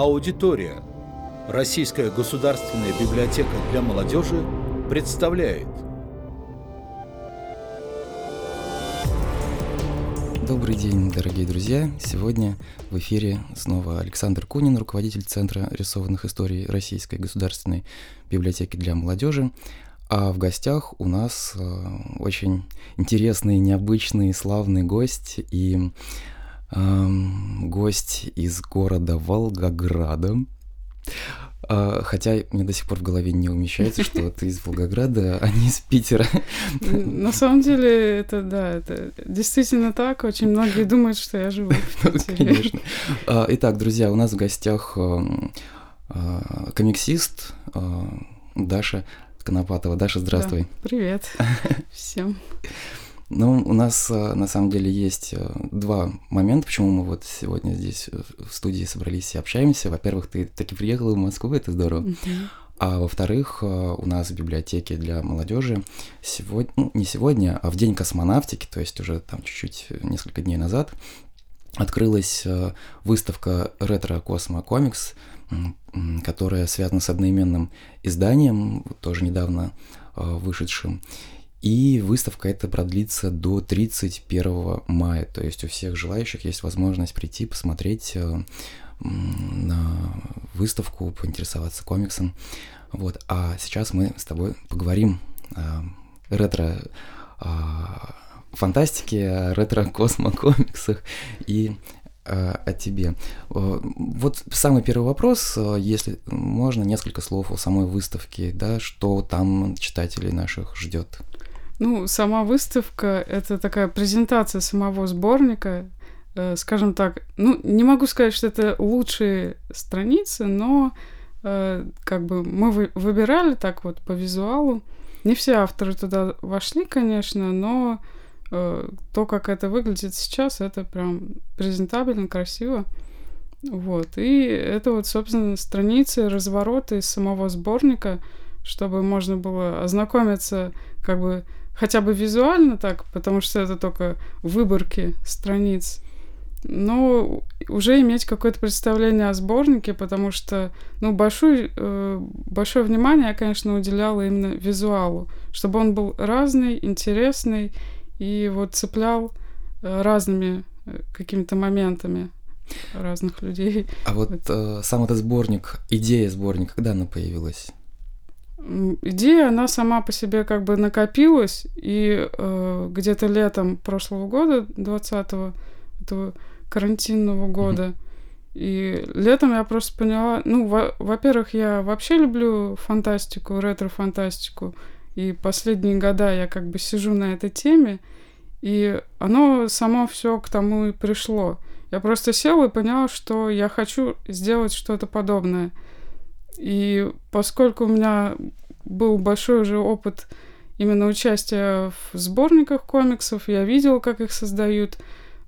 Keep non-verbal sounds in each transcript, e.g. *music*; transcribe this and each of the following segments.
Аудитория. Российская государственная библиотека для молодежи представляет. Добрый день, дорогие друзья! Сегодня в эфире снова Александр Кунин, руководитель Центра рисованных историй Российской государственной библиотеки для молодежи. А в гостях у нас э, очень интересный, необычный, славный гость и гость из города Волгограда. А, хотя мне до сих пор в голове не умещается, что ты из Волгограда, а не из Питера. На самом деле, это да, это действительно так. Очень многие думают, что я живу в Ну, Питере. конечно. А, Итак, друзья, у нас в гостях а, комиксист Даша Конопатова. Даша, здравствуй. Да, Привет всем. Ну, у нас а, на самом деле есть а, два момента, почему мы вот сегодня здесь э, в студии собрались и общаемся. Во-первых, ты таки приехала в Москву, это здорово. А во-вторых, у нас в библиотеке для молодежи сегодня, ну, не сегодня, а в день космонавтики, то есть уже там чуть-чуть э, несколько дней назад, открылась э, выставка ретро Космо Комикс, м, м, которая связана с одноименным изданием, тоже недавно э, вышедшим. И выставка эта продлится до 31 мая, то есть у всех желающих есть возможность прийти, посмотреть э, на выставку, поинтересоваться комиксом. Вот. А сейчас мы с тобой поговорим о ретро фантастике, о ретро-космо-комиксах и э, о тебе. Э, Вот самый первый вопрос, если можно, несколько слов о самой выставке, да, что там читателей наших ждет. Ну, сама выставка — это такая презентация самого сборника, э, скажем так. Ну, не могу сказать, что это лучшие страницы, но э, как бы мы вы- выбирали так вот по визуалу. Не все авторы туда вошли, конечно, но э, то, как это выглядит сейчас, это прям презентабельно, красиво. Вот. И это вот, собственно, страницы, развороты из самого сборника, чтобы можно было ознакомиться как бы хотя бы визуально так, потому что это только выборки страниц, но уже иметь какое-то представление о сборнике, потому что, ну, большое, э, большое внимание я, конечно, уделяла именно визуалу, чтобы он был разный, интересный и вот цеплял э, разными э, какими-то моментами разных людей. А вот э, сам этот сборник, идея сборника, когда она появилась? Идея, она сама по себе как бы накопилась, и э, где-то летом прошлого года, 20-го, этого карантинного года, и летом я просто поняла, ну, во- во-первых, я вообще люблю фантастику, ретро-фантастику, и последние года я как бы сижу на этой теме, и оно само все к тому и пришло. Я просто села и поняла, что я хочу сделать что-то подобное. И поскольку у меня был большой уже опыт именно участия в сборниках комиксов, я видела, как их создают,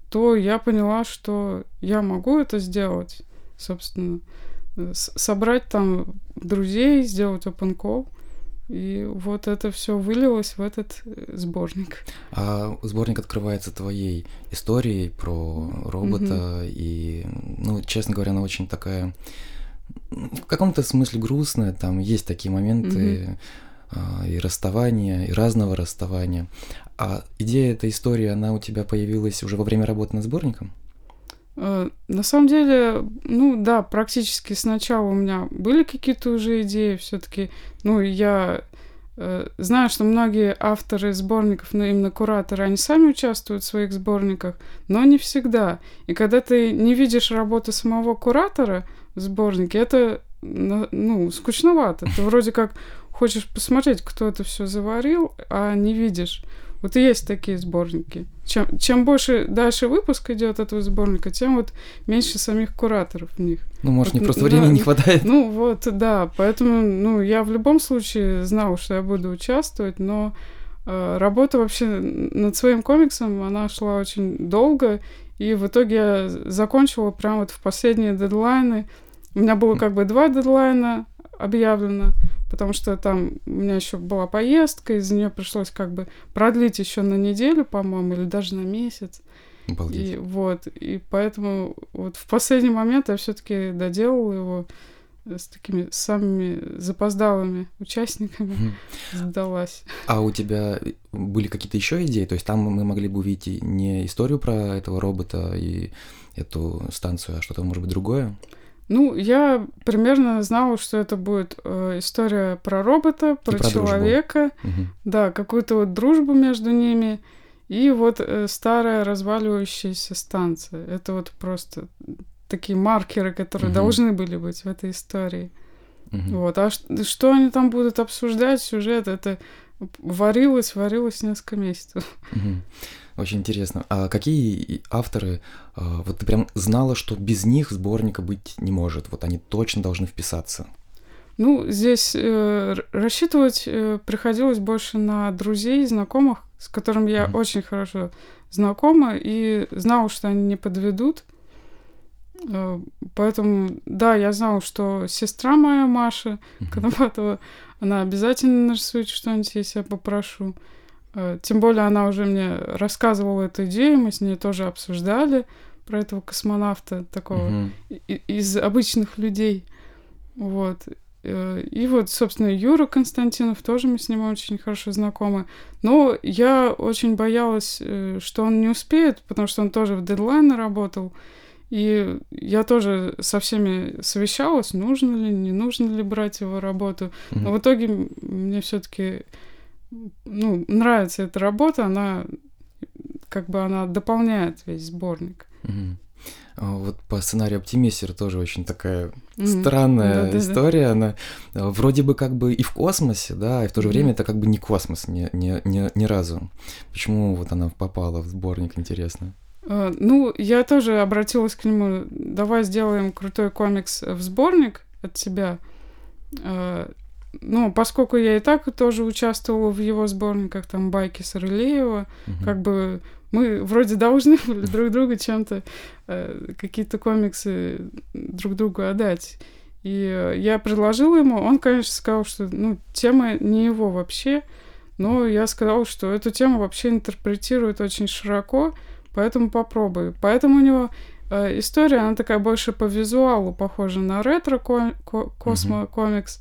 то я поняла, что я могу это сделать, собственно, собрать там друзей, сделать open call. И вот это все вылилось в этот э, сборник. А сборник открывается твоей историей про робота, и, ну, честно говоря, она очень такая, в каком-то смысле грустная, там есть такие моменты а, и расставания, и разного расставания. А идея этой истории, она у тебя появилась уже во время работы над сборником? Э, На самом деле, ну да, практически сначала у меня были какие-то уже идеи все-таки. Ну, я э, знаю, что многие авторы сборников, ну, именно кураторы, они сами участвуют в своих сборниках, но не всегда. И когда ты не видишь работы самого куратора в сборнике, это, ну, скучновато. Ты вроде как хочешь посмотреть, кто это все заварил, а не видишь. Вот и есть такие сборники. Чем, чем больше дальше выпуск идет этого сборника, тем вот меньше самих кураторов в них. Ну, может, Вот, мне просто да, времени не ну, хватает. Ну вот, да, поэтому, ну, я в любом случае знала, что я буду участвовать, но э, работа вообще над своим комиксом, она шла очень долго, и в итоге я закончила прямо вот в последние дедлайны. У меня было как бы два дедлайна объявлено, потому что там у меня еще была поездка, из-за нее пришлось как бы продлить еще на неделю, по-моему, или даже на месяц. Обалдеть. И вот, и поэтому вот в последний момент я все-таки доделала его с такими самыми запоздалыми участниками, сдалась. А у тебя были какие-то еще идеи? То есть там мы могли бы увидеть не историю про этого робота и эту станцию, а что-то, может быть, другое? Ну, я примерно знала, что это будет э, история про робота, про, про дружбу. человека, Мгм. да, какую-то вот дружбу между ними, и вот э, старая разваливающаяся станция. Это вот просто такие маркеры, которые Мгм. должны были быть в этой истории. Мгм. Вот. А ш- что они там будут обсуждать, сюжет, это варилось, варилось несколько месяцев. Мгм. Очень интересно. А какие авторы, а, вот ты прям знала, что без них сборника быть не может? Вот они точно должны вписаться. Ну, здесь э, рассчитывать э, приходилось больше на друзей, знакомых, с которыми я Мгм. очень хорошо знакома и знала, что они не подведут. Поэтому, да, я знала, что сестра моя, Маша. Конопатова, она обязательно нарисует что-нибудь, если я попрошу. Э, Тем более она уже мне рассказывала эту идею, мы с ней тоже обсуждали про этого космонавта такого из обычных людей. Вот. Э, И вот, собственно, Юра Константинов, тоже мы с ним очень хорошо знакомы. Но я очень боялась, э, что он не успеет, потому что он тоже в дедлайне работал. И я тоже со всеми совещалась, нужно ли, не нужно ли брать его работу. Но в итоге мне все-таки ну, нравится эта работа, она как бы она дополняет весь сборник. А Вот по сценарию Оптимистер тоже очень такая Мгм. странная Да-да-да. история. Она а, вроде бы как бы и в космосе, да, и в то же время это как бы не космос ни, ни, ни, ни разу. Почему вот она попала в сборник, интересно? Э, Ну, я тоже обратилась к нему. Давай сделаем крутой комикс в сборник от тебя. Э, Ну, поскольку я и так тоже участвовала в его сборниках, там байки Сарылеева, Мгм. как бы мы вроде должны *laughs* были друг другу чем-то э, какие-то комиксы друг другу отдать. И э, я предложила ему, он, конечно, сказал, что ну, тема не его вообще, но я сказала, что эту тему вообще интерпретирует очень широко, поэтому попробуй. Поэтому у него э, история, она такая больше по визуалу похожа на ретро-космо-комикс,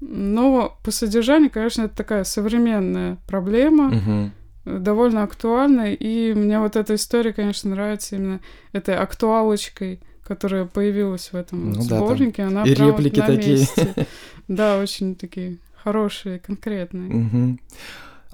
но по содержанию, конечно, это такая современная проблема, э, довольно актуальная, и мне вот эта история, конечно, нравится именно этой актуалочкой, которая появилась в этом Ну да, сборнике. Она и прям вот реплики на такие. месте. *laughs* Да, очень такие хорошие, конкретные. Мгм.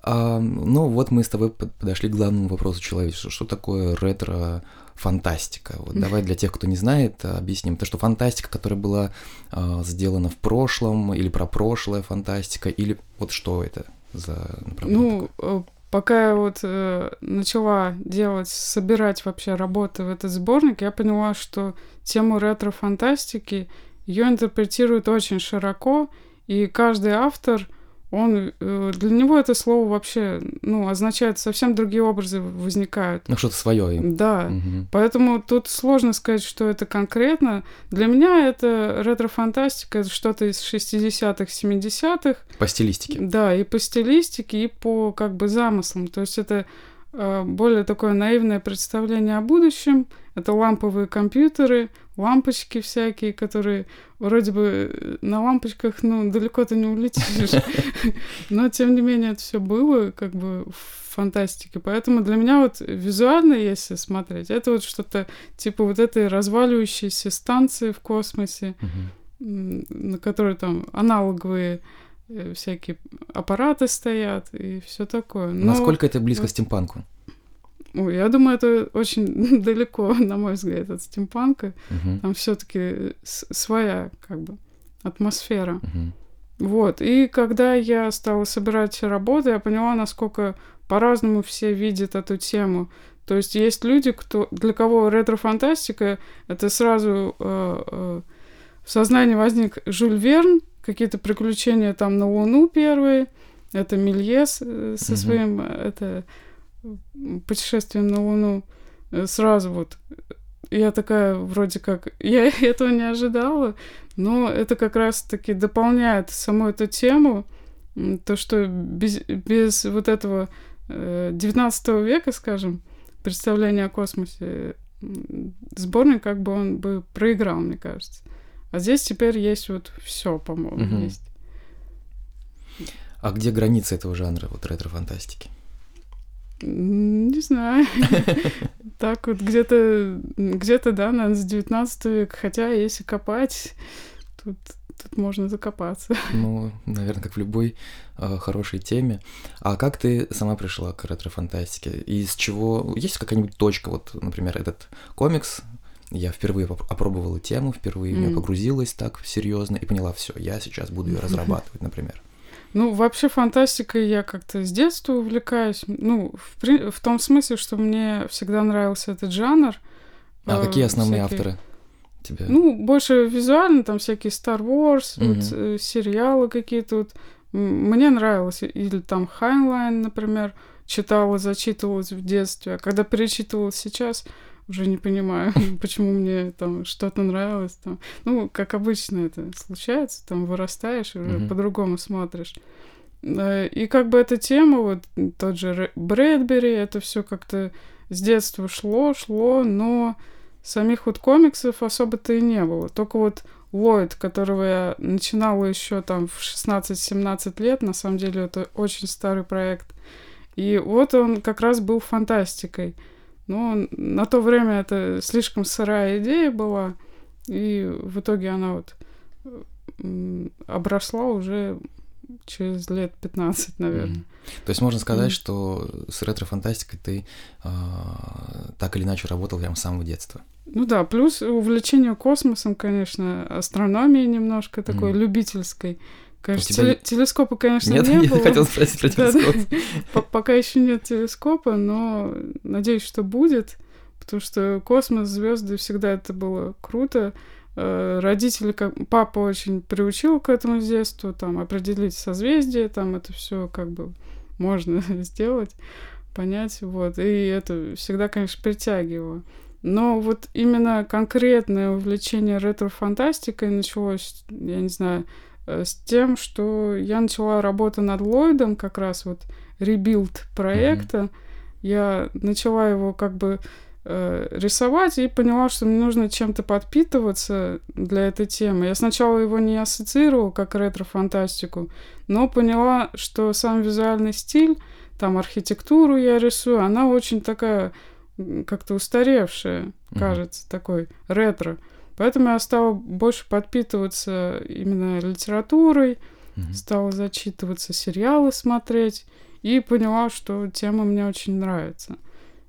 А, ну вот мы с тобой под- подошли к главному вопросу человечества. Что такое ретро-фантастика? Вот давай для тех, кто не знает, а, объясним. То, что фантастика, которая была а, сделана в прошлом, или про прошлое фантастика, или вот что это за направление Ну, э, пока я вот э, начала делать, собирать вообще работы в этот сборник, я поняла, что тему ретро-фантастики ее интерпретируют очень широко, и каждый автор, он э, для него это слово вообще, ну, означает совсем другие образы возникают. Ну, что-то свое. Да. Мгм. Поэтому тут сложно сказать, что это конкретно. Для меня это ретро-фантастика, это что-то из 60-х, 70-х, По стилистике. да, и по стилистике, и по как бы замыслам. То есть это э, более такое наивное представление о будущем. Это ламповые компьютеры, лампочки всякие, которые вроде бы э, на лампочках, ну, далеко ты не улетишь. *laughs* Но, тем не менее, это все было как бы в фантастике. Поэтому для меня вот визуально, если смотреть, это вот что-то типа вот этой разваливающейся станции в космосе, на которой там аналоговые э, всякие аппараты стоят и все такое. Но, Насколько это близко вот- стимпанку? Ой, я думаю, это очень *laughs* далеко, на мой взгляд, от стимпанка. Мгм. Там все-таки своя как бы атмосфера. Мгм. Вот. И когда я стала собирать работы, я поняла, насколько по-разному все видят эту тему. То есть есть люди, кто, для кого ретро-фантастика это сразу э, э, в сознании возник Жюль Верн, какие-то приключения там на Луну первые, это Мельес э, со своим э, это, путешествием на Луну. Э, Сразу вот я такая вроде как... *laughs* Я этого не ожидала, но это как раз-таки дополняет саму эту тему, то, что без, без вот этого э, 19 века, скажем, представление о космосе сборник, как бы он бы проиграл, мне кажется. А здесь теперь есть вот все, по-моему, Мгм. есть. А где граница этого жанра, вот ретро-фантастики? Не знаю. *laughs* Так вот, где-то, где-то, да, наверное, с 19 века. Хотя, если копать, тут, тут можно закопаться. *laughs* Ну, наверное, как в любой э, хорошей теме. А как ты сама пришла к ретро-фантастике? Из чего... Есть какая-нибудь точка, вот, например, этот комикс, я впервые опробовала тему, впервые в нее Мгм. погрузилась так серьезно и поняла, все, я сейчас буду ее *laughs* разрабатывать, например. Ну, вообще фантастикой я как-то с детства увлекаюсь. Ну, в, при- в том смысле, что мне всегда нравился этот жанр. А Э, какие основные всякие- авторы тебе? Ну, больше визуально, там всякие Star Wars, Мгм. вот, э, сериалы какие-то вот. Мне нравилось. Или там Хайнлайн, например, читала, зачитывалась в детстве. А когда перечитывала сейчас, уже не понимаю, *laughs* почему мне там что-то нравилось. Там. Ну, как обычно это случается, там вырастаешь уже Мгм. по-другому смотришь. Э, И как бы эта тема, вот тот же Брэдбери, это все как-то с детства шло, шло, но самих вот комиксов особо-то и не было. Только вот Ллойд, которого я начинала еще там в 16-17 лет, на самом деле это очень старый проект. И вот он как раз был фантастикой. Но на то время это слишком сырая идея была, и в итоге она вот обросла уже через лет 15, наверное. Мгм. То есть можно сказать, Мгм. что с ретро-фантастикой ты а, так или иначе работал прямо с самого детства. Ну да, плюс увлечение космосом, конечно, астрономией немножко такой Мгм. любительской. Конечно, У тебя теле- телескопа, конечно, Нет, не я было. хотел спросить про *laughs* телескоп. *laughs* По- Пока еще нет телескопа, но надеюсь, что будет, потому что космос, звезды всегда это было круто. Э, Родители, как папа очень приучил к этому с детства, там определить созвездие, там это все как бы можно *laughs* сделать, понять, вот. И это всегда, конечно, притягивало. Но вот именно конкретное увлечение ретро-фантастикой началось, я не знаю, с тем, что я начала работу над Ллойдом, как раз вот rebuild проекта. Я начала его как бы э, рисовать и поняла, что мне нужно чем-то подпитываться для этой темы. Я сначала его не ассоциировала как ретро-фантастику, но поняла, что сам визуальный стиль, там архитектуру я рисую, она очень такая как-то устаревшая, Мгм. кажется, такой ретро. Поэтому я стала больше подпитываться именно литературой, Мгм. стала зачитываться, сериалы смотреть и поняла, что тема мне очень нравится.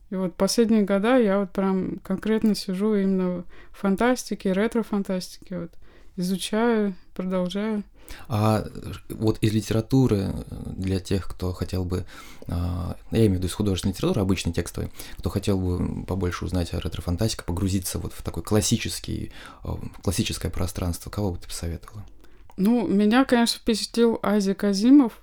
И вот последние года я вот прям конкретно сижу именно в фантастике, ретро-фантастике, вот изучаю, продолжаю. А вот из литературы э, для тех, кто хотел бы, а, я имею в виду из художественной литературы, обычной текстовой, кто хотел бы побольше узнать о ретро-фантастике, погрузиться вот в такой классический, э, классическое пространство, кого бы ты посоветовала? Ну, меня, конечно, впечатлил Азия Казимов,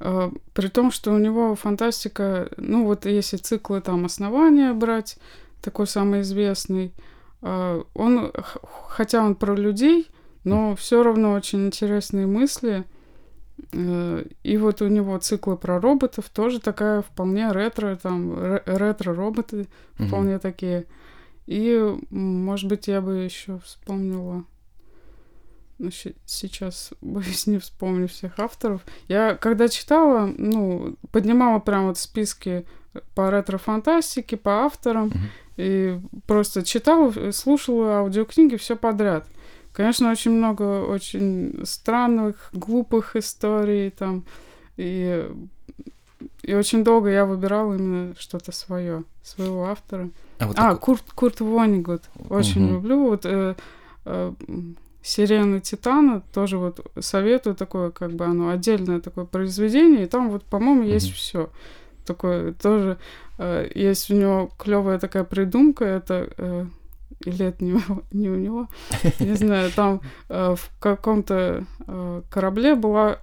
э, при том, что у него фантастика, ну вот если циклы там «Основания» брать, такой самый известный, он, хотя он про людей, но все равно очень интересные мысли. Э, И вот у него циклы про роботов тоже такая вполне ретро, там ре- ретро-роботы Мгм. вполне такие. И, может быть, я бы еще вспомнила. Ну, сейчас, *laughs* боюсь, не вспомню всех авторов. Я, когда читала, ну, поднимала прям вот списки по ретро-фантастике, по авторам, Мгм. и просто читала, слушала аудиокниги все подряд. Конечно, очень много очень странных, глупых историй там, и, и очень долго я выбирала именно что-то свое, своего автора. А, вот А, такой- Курт, Курт Вонигут. Очень Мгм. люблю. Вот э, э, Сирена Титана тоже вот советую такое, как бы оно отдельное такое произведение, и там вот, по-моему, есть Мгм. все. Такое тоже э, есть у него клевая такая придумка, это э, или это не, у- не у него, не знаю, там э, в каком-то э, корабле была,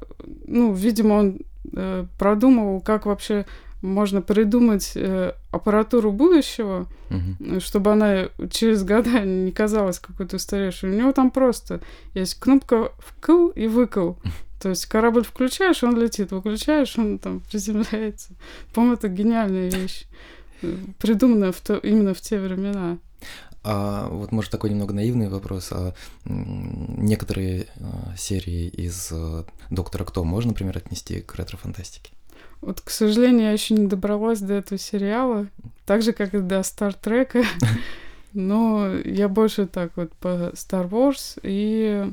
ну, видимо, он э, продумывал, как вообще можно придумать э, аппаратуру будущего, Мгм. чтобы она через года не казалась какой-то устаревшей. У него там просто есть кнопка вкл и выкл. То есть корабль включаешь, он летит, выключаешь, он там приземляется. По-моему, это гениальная вещь. придумано в то, именно в те времена. А вот, может, такой немного наивный вопрос. А некоторые а, серии из а, Доктора Кто можно, например, отнести к ретро-фантастике? Вот, к сожалению, я еще не добралась до этого сериала, так же, как и до Стартрека. *laughs* Но я больше так вот по Star Wars. И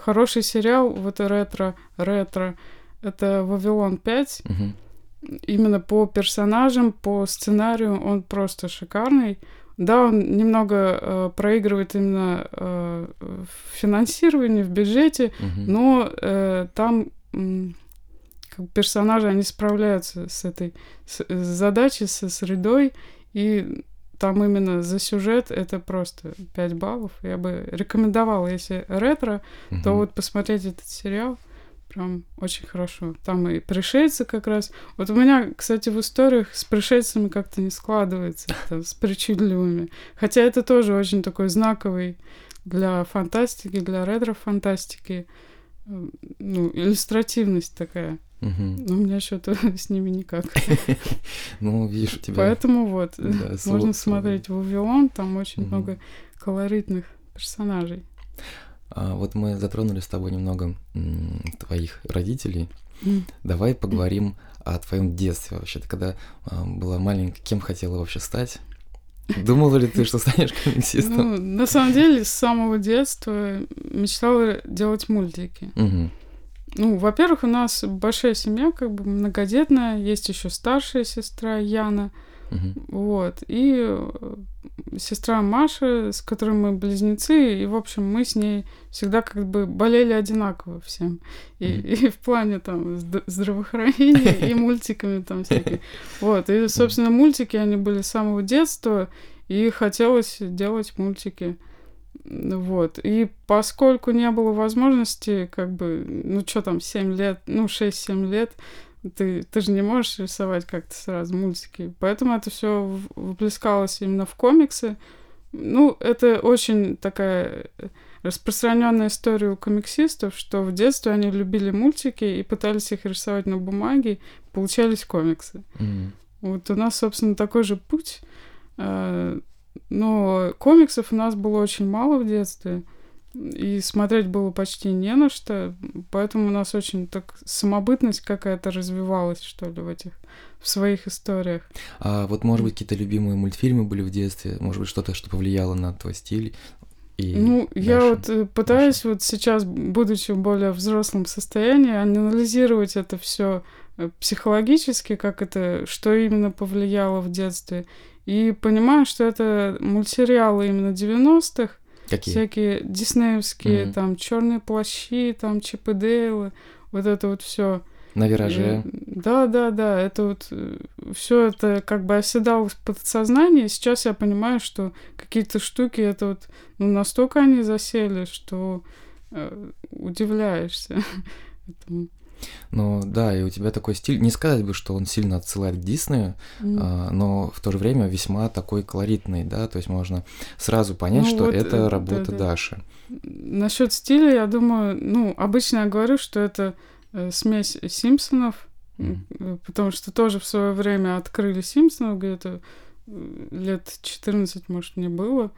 хороший сериал, вот ретро, ретро, это Вавилон 5. Угу. Именно по персонажам, по сценарию он просто шикарный. Да, он немного э, проигрывает именно э, в финансировании, в бюджете, угу. но э, там э, персонажи, они справляются с этой с, с задачей, со средой, и там именно за сюжет это просто 5 баллов. Я бы рекомендовала, если ретро, угу. то вот посмотреть этот сериал прям очень хорошо. Там и пришельцы как раз. Вот у меня, кстати, в историях с пришельцами как-то не складывается, *laughs* там, с причудливыми. Хотя это тоже очень такой знаковый для фантастики, для ретро-фантастики. Э, ну, иллюстративность такая. Угу. Но у меня что-то *laughs* с ними никак. *laughs* Ну, видишь, у тебя... Поэтому вот, можно смотреть Вавилон, там очень много колоритных персонажей. А, вот мы затронули с тобой немного твоих родителей. Mm. Давай поговорим о твоем детстве вообще. Ты когда а, была маленькая, кем хотела вообще стать? Думала ли ты, что станешь комиксистом? Ну, на самом деле, с самого детства мечтала делать мультики. Угу. Ну, во-первых, у нас большая семья, как бы многодетная, есть еще старшая сестра Яна. Угу. Вот. И э, сестра Маша, с которой мы близнецы, и, в общем, мы с ней всегда как бы болели одинаково всем. И, mm. *laughs* и в плане там здравоохранения, и *laughs* мультиками там всякими. Вот. И, собственно, мультики, они были с самого детства, и хотелось делать мультики. Вот. И поскольку не было возможности, как бы, ну что там, 7 лет, ну 6-7 лет, ты, ты же не можешь рисовать как-то сразу мультики. Поэтому это все выплескалось именно в комиксы. Ну, это очень такая распространенная история у комиксистов, что в детстве они любили мультики и пытались их рисовать на бумаге, получались комиксы. Mm. Вот у нас, собственно, такой же путь. А, но комиксов у нас было очень мало в детстве и смотреть было почти не на что, поэтому у нас очень так самобытность какая-то развивалась, что ли, в этих в своих историях. А вот, может быть, какие-то любимые мультфильмы были в детстве, может быть, что-то, что повлияло на твой стиль? И ну, дальше, я вот э, пытаюсь дальше. вот сейчас, будучи в более взрослом состоянии, анализировать это все э, психологически, как это, что именно повлияло в детстве. И понимаю, что это мультсериалы именно 90-х, Какие? Всякие диснеевские, mm-hmm. там, черные плащи, там, Чип и Дейлы, вот это вот все. На вираже. Да, да, да. Это вот э, все это как бы оседало в подсознании. Сейчас я понимаю, что какие-то штуки это вот ну, настолько они засели, что э, удивляешься *laughs* этому. Ну да, и у тебя такой стиль, не сказать бы, что он сильно отсылает к Диснею, mm. а, но в то же время весьма такой колоритный, да, то есть можно сразу понять, ну, что вот, это э, работа да, да. Даши. Насчет стиля, я думаю, ну, обычно я говорю, что это э, смесь Симпсонов, mm. потому что тоже в свое время открыли Симпсонов где-то лет 14, может, мне было.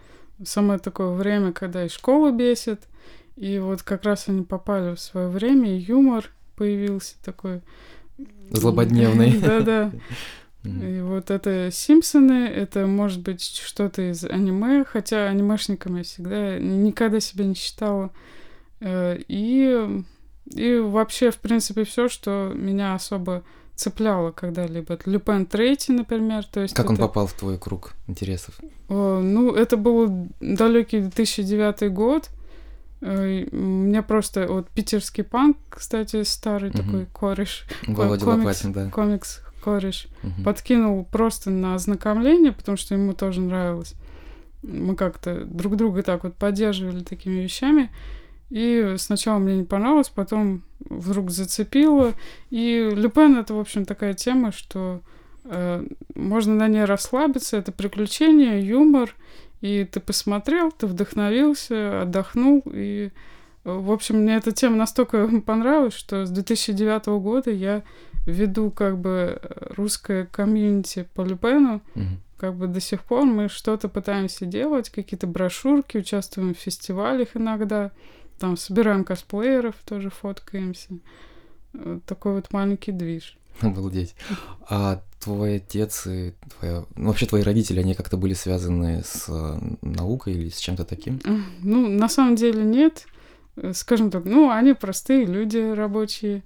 Самое такое время, когда и школа бесит, и вот как раз они попали в свое время, и юмор, появился такой... Злободневный. *laughs* Да-да. *laughs* И вот это Симпсоны, это может быть что-то из аниме, хотя анимешником я всегда никогда себя не считала. Э, и, и вообще, в принципе, все, что меня особо цепляло когда-либо. Люпен Трейти, например. То есть как это... он попал в твой круг интересов? Ну, это был далекий 2009 год. Э, у меня просто вот питерский панк, кстати, старый угу. такой кореш. Володя комикс, Лопатин, да. Комикс кореш. Угу. Подкинул просто на ознакомление, потому что ему тоже нравилось. Мы как-то друг друга так вот поддерживали такими вещами. И сначала мне не понравилось, потом вдруг зацепило. И Люпен это, в общем, такая тема, что э, можно на ней расслабиться. Это приключения, юмор. И ты посмотрел, ты вдохновился, отдохнул. И, в общем, мне эта тема настолько *laughs* понравилась, что с 2009 года я веду как бы русское комьюнити по Люпену. Угу. как бы до сих пор мы что-то пытаемся делать, какие-то брошюрки, участвуем в фестивалях иногда, там собираем косплееров, тоже фоткаемся. Вот такой вот маленький движ. *laughs* Обалдеть. А твой отец и твоя... Ну, вообще твои родители, они как-то были связаны с э, наукой или с чем-то таким? Ну, на самом деле нет. Э, скажем так, ну, они простые люди рабочие.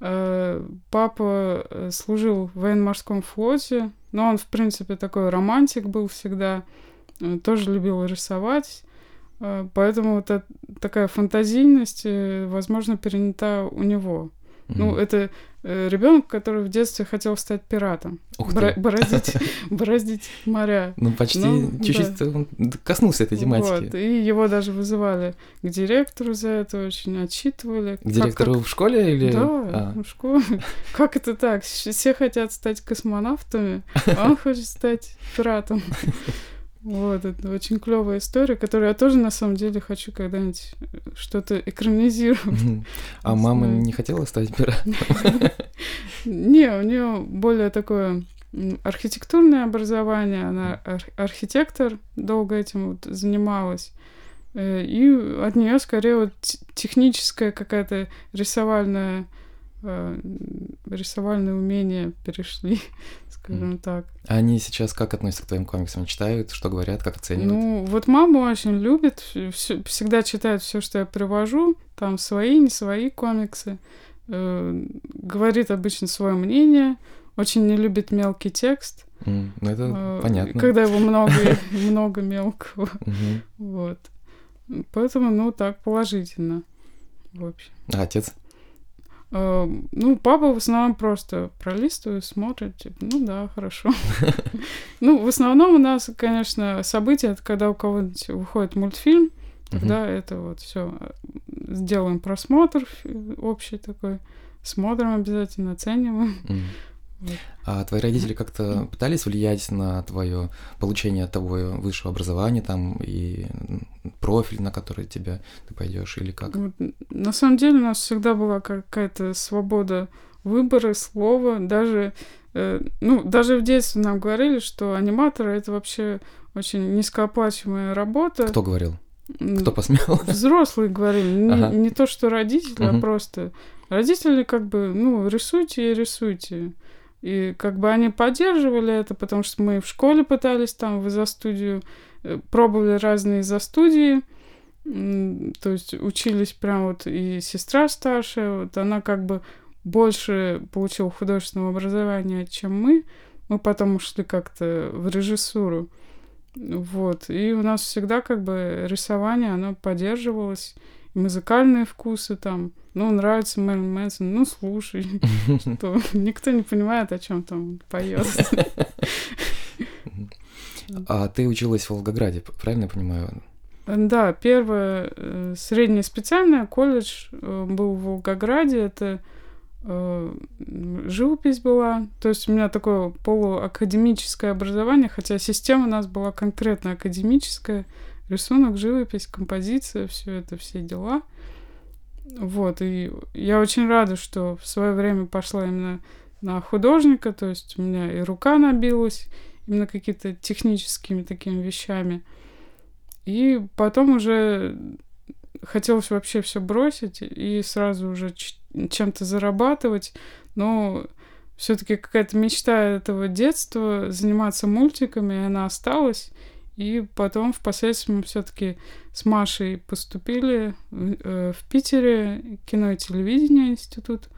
Э, папа служил в военно-морском флоте, но он, в принципе, такой романтик был всегда. Тоже любил рисовать. Поэтому вот такая фантазийность, возможно, перенята у него. Ну, это э, ребенок, который в детстве хотел стать пиратом. Ух Бра- бороздить, *laughs* бороздить моря. Ну, почти ну, чуть-чуть да. он коснулся этой тематики. Вот, и его даже вызывали к директору за это, очень отчитывали. К директору как, в школе или? Да, а. в школе. *laughs* Как это так? Все хотят стать космонавтами, а он *laughs* хочет стать пиратом. Вот, это очень клевая история, которую я тоже на самом деле хочу когда-нибудь э, что-то экранизировать. А мама не хотела стать пиратом? *laughs* Не, у нее более такое архитектурное образование, она архитектор, долго этим вот занималась. Э, и от нее скорее вот техническая какая-то рисовальная э, рисовальные умения перешли *laughs* скажем mm. так. А они сейчас как относятся к твоим комиксам? Читают, что говорят, как оценивают? Ну, вот мама очень любит, всё, всегда читает все, что я привожу, там свои, не свои комиксы, э, говорит обычно свое мнение, очень не любит мелкий текст. Mm, ну, это э, понятно. Когда его много, *laughs* много мелкого. Вот. Поэтому, ну, так, положительно. В общем. А отец? Эм, ну, папа в основном просто пролистывает, смотрит, типа, ну да, хорошо. *laughs* Ну, в основном у нас, конечно, события, это когда у кого-нибудь выходит мультфильм, тогда это вот все сделаем просмотр общий такой, смотрим обязательно, оцениваем. А твои родители как-то пытались влиять на твое получение того высшего образования там и профиль, на который тебя ты пойдешь или как? На самом деле у нас всегда была какая-то свобода выбора слова, даже э, ну даже в детстве нам говорили, что аниматоры это вообще очень низкооплачиваемая работа. Кто говорил? Кто посмел? *laughs* Взрослые говорили, не, ага. не то что родители, угу. а просто родители как бы ну рисуйте и рисуйте. И как бы они поддерживали это, потому что мы в школе пытались там в изо-студию, э, пробовали разные изо-студии, то есть учились прям вот и сестра старшая, вот она как бы больше получила художественного образования, чем мы. Мы потом ушли как-то в режиссуру. Вот. И у нас всегда как бы рисование, оно поддерживалось. Музыкальные вкусы там, ну, нравится Мэрилин Мэнсон, ну, слушай, *laughs* что никто не понимает, о чем там поет. А ты училась в Волгограде, правильно я понимаю? Да, первое э, среднее специальное колледж э, был в Волгограде, это э, живопись была, то есть у меня такое полуакадемическое образование, хотя система у нас была конкретно академическая, рисунок, живопись, композиция, все это, все дела. Вот, и я очень рада, что в свое время пошла именно на художника, то есть у меня и рука набилась именно какими-то техническими такими вещами. И потом уже хотелось вообще все бросить и сразу уже чем-то зарабатывать, но все-таки какая-то мечта этого детства заниматься мультиками, она осталась. И потом впоследствии мы все-таки с Машей поступили э, в Питере, кино и телевидение институт.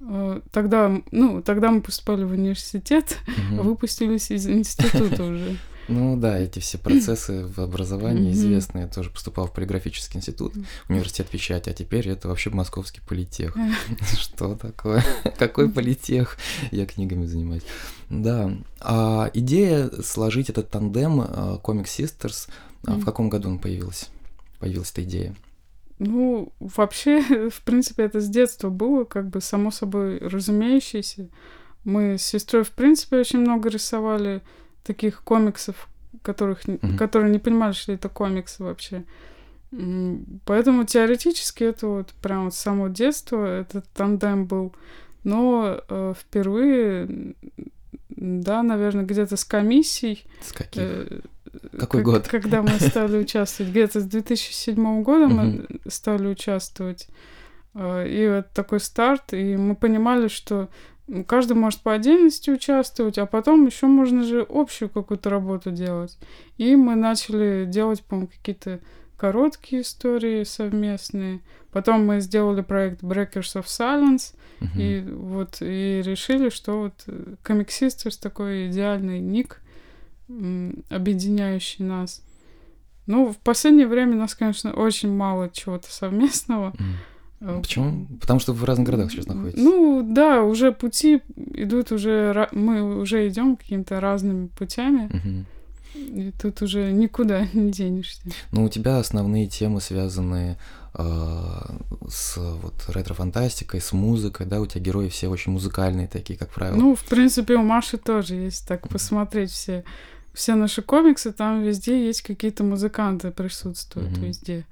Э, тогда, ну, тогда мы поступали в университет, угу. выпустились из института уже. Ну да, эти все процессы в образовании известны. Я тоже поступал в полиграфический институт, университет печати, а теперь это вообще московский политех. *laughs* Что такое? Какой политех? Я книгами занимаюсь. Да. А идея сложить этот тандем Comic Sisters, в каком году он появился? Появилась эта идея? Ну, вообще, *laughs* в принципе, это с детства было, как бы само собой разумеющееся. Мы с сестрой, в принципе, очень много рисовали таких комиксов, которых, mm-hmm. которые не понимали, что это комиксы вообще. Поэтому теоретически это вот прям вот с самого детства этот тандем был. Но э, впервые да, наверное, где-то с комиссией. С каких? э, Какой как- год? Когда мы стали *laughs* участвовать. Где-то с 2007 года мы стали участвовать. Э, И вот такой старт, и мы понимали, что каждый может по отдельности участвовать, а потом еще можно же общую какую-то работу делать. И мы начали делать, по-моему, какие-то короткие истории совместные. Потом мы сделали проект Breakers of Silence, Мгм. и вот и решили, что вот э, Comic Sisters такой идеальный ник, объединяющий нас. Ну, в последнее время у нас, конечно, очень мало чего-то совместного. Мгм. Э, Почему? Потому что вы в разных городах сейчас находитесь. Ну, да, уже пути идут уже... Мы уже идем какими-то разными путями, Мгм. и тут уже никуда *laughs* не денешься. Ну, у тебя основные темы связаны э, с вот ретро-фантастикой, с музыкой, да, у тебя герои все очень музыкальные такие, как правило. Ну, в принципе, у Маши тоже есть, так посмотреть все, все наши комиксы, там везде есть какие-то музыканты присутствуют, Мгм. везде.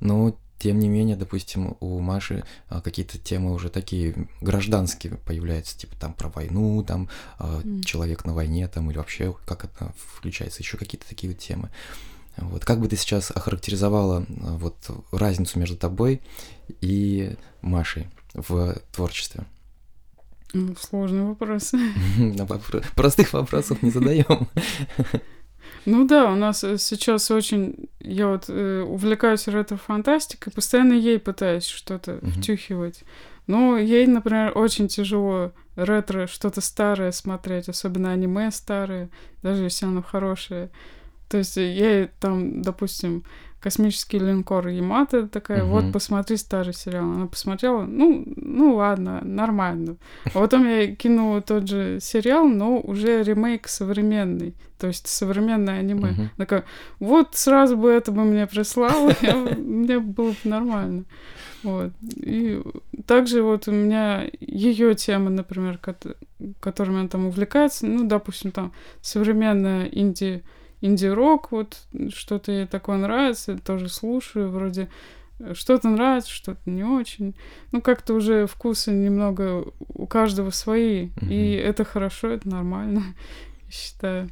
Но, тем не менее, допустим, у Маши а, какие-то темы уже такие гражданские появляются, типа там про войну, там М. человек на войне, там, или вообще как это включается, еще какие-то такие вот темы. Вот. Как бы ты сейчас охарактеризовала а, вот разницу между тобой и Машей в творчестве? Ну, Сложный вопрос. *laughs* Простых вопросов не задаем. *laughs* Ну да, у нас э, сейчас очень... Я вот э, увлекаюсь ретро-фантастикой, постоянно ей пытаюсь что-то Мгм. втюхивать. Но ей, например, очень тяжело ретро, что-то старое смотреть, особенно аниме старые, даже если оно хорошее. То есть э, я там, допустим, космический линкор Ямато такая, Мгм. вот посмотри старый сериал. Она посмотрела, ну, ну ладно, нормально. А потом я кинула тот же сериал, но уже ремейк современный, то есть современное аниме. Мгм. Такая, вот сразу бы это бы мне прислала, я- мне было бы нормально. Вот. И также вот у меня ее темы, например, кот- которыми она там увлекается, ну, допустим, там современная инди инди-рок, вот что-то ей такое нравится, тоже слушаю, вроде э, что-то нравится, что-то не очень. Ну, как-то уже вкусы немного у каждого свои, Мгм. и это хорошо, это нормально, *laughs* я считаю.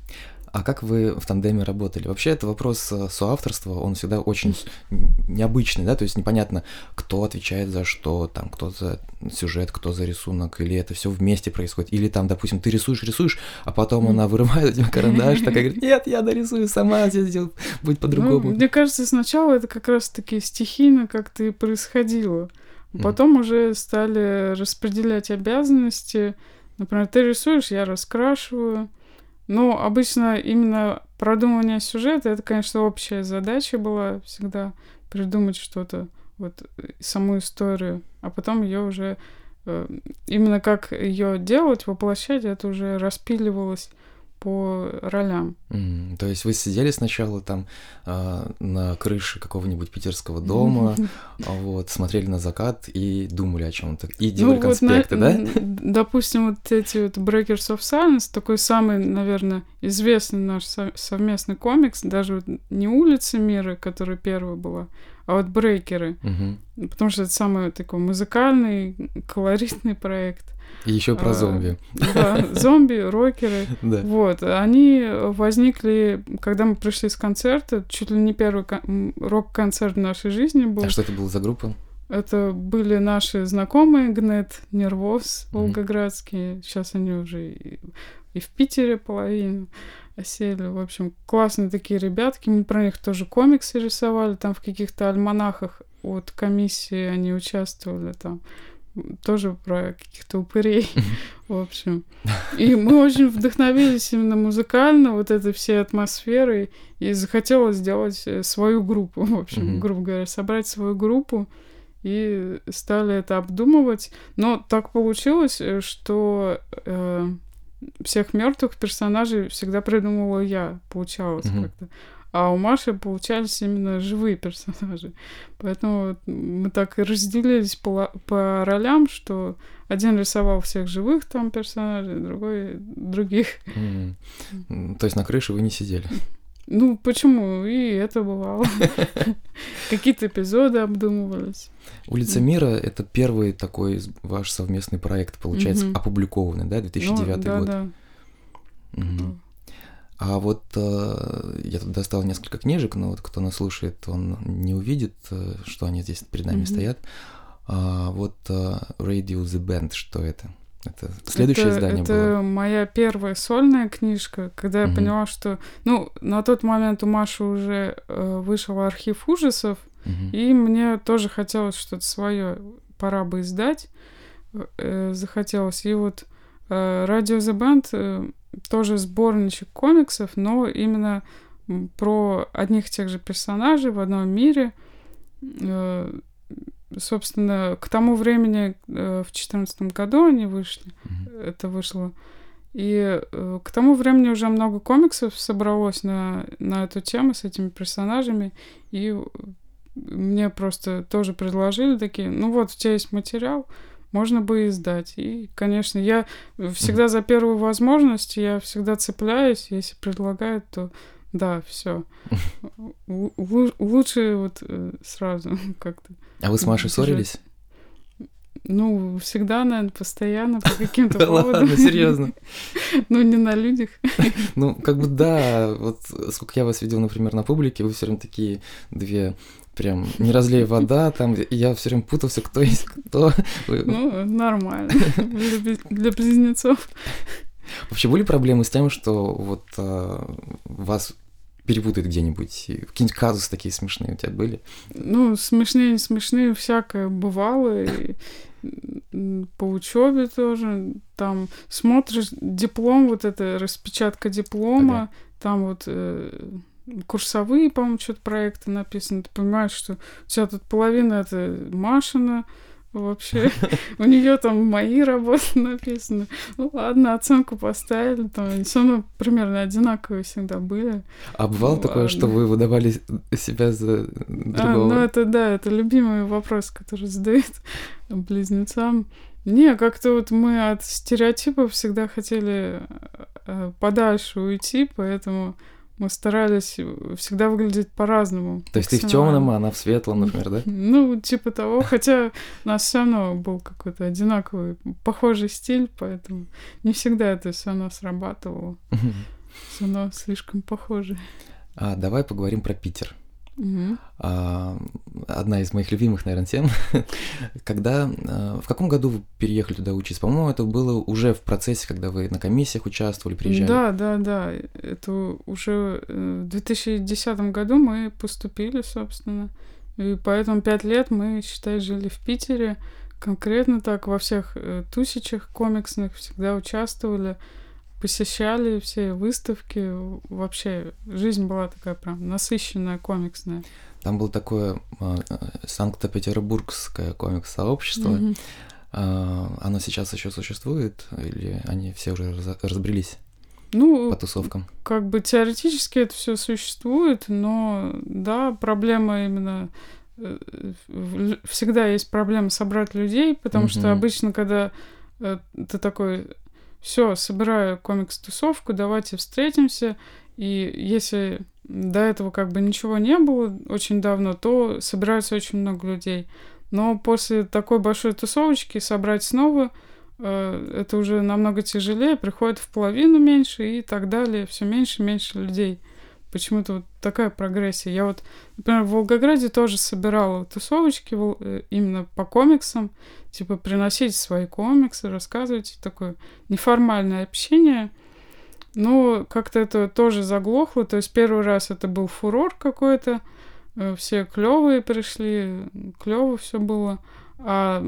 А как вы в тандеме работали? Вообще, это вопрос э, соавторства, он всегда очень необычный, да, то есть непонятно, кто отвечает за что, там, кто за сюжет, кто за рисунок, или это все вместе происходит, или там, допустим, ты рисуешь, рисуешь, а потом она вырывает у тебя карандаш, такая говорит, *laughs* нет, я дорисую сама, сделаю, будет Ну, по-другому. мне кажется, сначала это как раз-таки стихийно как-то и происходило. Потом уже стали распределять обязанности. Например, ты рисуешь, я раскрашиваю. Но обычно именно продумывание сюжета, это, конечно, общая задача была всегда придумать что-то, вот саму историю, а потом ее уже э, именно как ее делать, воплощать, это уже распиливалось по ролям. М, То есть вы сидели сначала там а, на крыше какого-нибудь питерского дома, *laughs* вот, смотрели на закат и думали о чем-то, и делали Ну, вот на- конспекты, да? н- Допустим, вот эти вот Breakers of Silence, такой самый, наверное, известный наш со- совместный комикс, даже вот не Улица мира, которая первая была, а вот Брейкеры, Мгм. потому что это самый такой музыкальный, колоритный проект. И еще про А, зомби. Да, зомби, рокеры. *laughs* Да. Вот, они возникли, когда мы пришли с концерта, чуть ли не первый рок-концерт в нашей жизни был. А что это было за группа? Это были наши знакомые Гнет, Нервоз, волгоградские. Сейчас они уже и, и в Питере половину осели. В общем, классные такие ребятки. Мы про них тоже комиксы рисовали. Там в каких-то альманахах от комиссии они участвовали. Там тоже про каких-то упырей. В общем. И мы очень вдохновились именно музыкально, вот этой всей атмосферой, и захотелось сделать э, свою группу, *laughs* в общем, грубо говоря, собрать свою группу, и стали это обдумывать. Но так получилось, э, что э, всех мертвых персонажей всегда придумывала я, получалось Мгм. как-то. А у Маши получались именно живые персонажи. Поэтому мы так и разделились по, по ролям, что один рисовал всех живых там персонажей, другой других. То есть на крыше вы не сидели. Ну, почему? И это бывало. *laughs* Какие-то эпизоды обдумывались. Улица мира это первый такой ваш совместный проект, получается, опубликованный, да, 2009 Ну, да, год. да. А вот э, я тут достал несколько книжек, но вот кто нас слушает, он не увидит, э, что они здесь перед нами Мгм. стоят. А, вот э, Radio the Band, что это? Это следующее это, издание это было. моя первая сольная книжка, когда я Мгм. поняла, что... Ну, на тот момент у Маши уже э, вышел архив ужасов, Мгм. и мне тоже хотелось что-то свое, пора бы издать. Э, захотелось. И вот э, Radio The Band э, тоже сборничек комиксов, но именно про одних и тех же персонажей в одном мире. Э, собственно, к тому времени, э, в 2014 году они вышли, Мгм. это вышло. И э, к тому времени уже много комиксов собралось на, на эту тему с этими персонажами. И мне просто тоже предложили такие, ну вот, у тебя есть материал, можно бы издать. И, конечно, я всегда за первую возможность, я всегда цепляюсь, если предлагают, то да, все. *laughs* Лучше вот э, сразу *laughs* как-то. А вы с Машей ссорились? Ну, всегда, наверное, постоянно по каким-то *laughs* Да поводам. ладно, серьезно. Ну, не на людях. Ну, как бы да, вот сколько я вас видел, например, на публике, вы все время такие две прям не разлей вода, там я все время путался, кто есть кто. Ну, нормально. *laughs* Для близ- Для близнецов. Вообще были проблемы с тем, что вот а, вас перепутают где-нибудь? Какие-нибудь казусы такие смешные у тебя были? Ну, смешные, не смешные, всякое бывало. И по учебе тоже. Там смотришь диплом, вот это распечатка диплома, там вот э, курсовые, по-моему, что-то проекты написаны. Ты понимаешь, что у тебя тут половина это Машина вообще. *laughs* У нее там мои работы написаны. Ну ладно, оценку поставили, там они все равно примерно одинаковые всегда были. А бывало Ну, такое, что вы выдавали себя за А, ну другого? это да, это любимый вопрос, который задают близнецам. Не, как-то вот мы от стереотипов всегда хотели э, подальше уйти, поэтому мы старались всегда выглядеть по-разному. То есть ты в темном, а она в светлом, например, да? *laughs* Ну, типа того, хотя у нас все равно был какой-то одинаковый, похожий стиль, поэтому не всегда это все равно срабатывало. *laughs* Все равно слишком похоже. А давай поговорим про Питер. А, одна из моих любимых, наверное, тем. *laughs* Когда, а, в каком году вы переехали туда учиться? По-моему, это было уже в процессе, когда вы на комиссиях участвовали, приезжали. Да, да, да. Это уже э, в 2010 году мы поступили, собственно. И поэтому пять лет мы, считай, жили в Питере. Конкретно так во всех э, тусичах комиксных всегда участвовали, посещали все выставки. Вообще жизнь была такая прям насыщенная комиксная. Там было такое а, а, Санкт-Петербургское комикс-сообщество. Мгм. А, оно сейчас еще существует? Или они все уже раз- разбрелись Ну, по тусовкам? как бы теоретически это все существует, но да, проблема именно э, всегда есть проблема собрать людей, потому что Мгм. обычно, когда э, ты такой, все, собираю комикс-тусовку, давайте встретимся, и если до этого как бы ничего не было очень давно, то собирается очень много людей. Но после такой большой тусовочки собрать снова э, это уже намного тяжелее, приходит в половину меньше и так далее, все меньше и меньше людей. Почему-то вот такая прогрессия. Я вот, например, в Волгограде тоже собирала тусовочки э, именно по комиксам, типа приносить свои комиксы, рассказывать, такое неформальное общение. Но как-то это тоже заглохло, то есть первый раз это был фурор какой-то, э, все клевые пришли, клево все было. А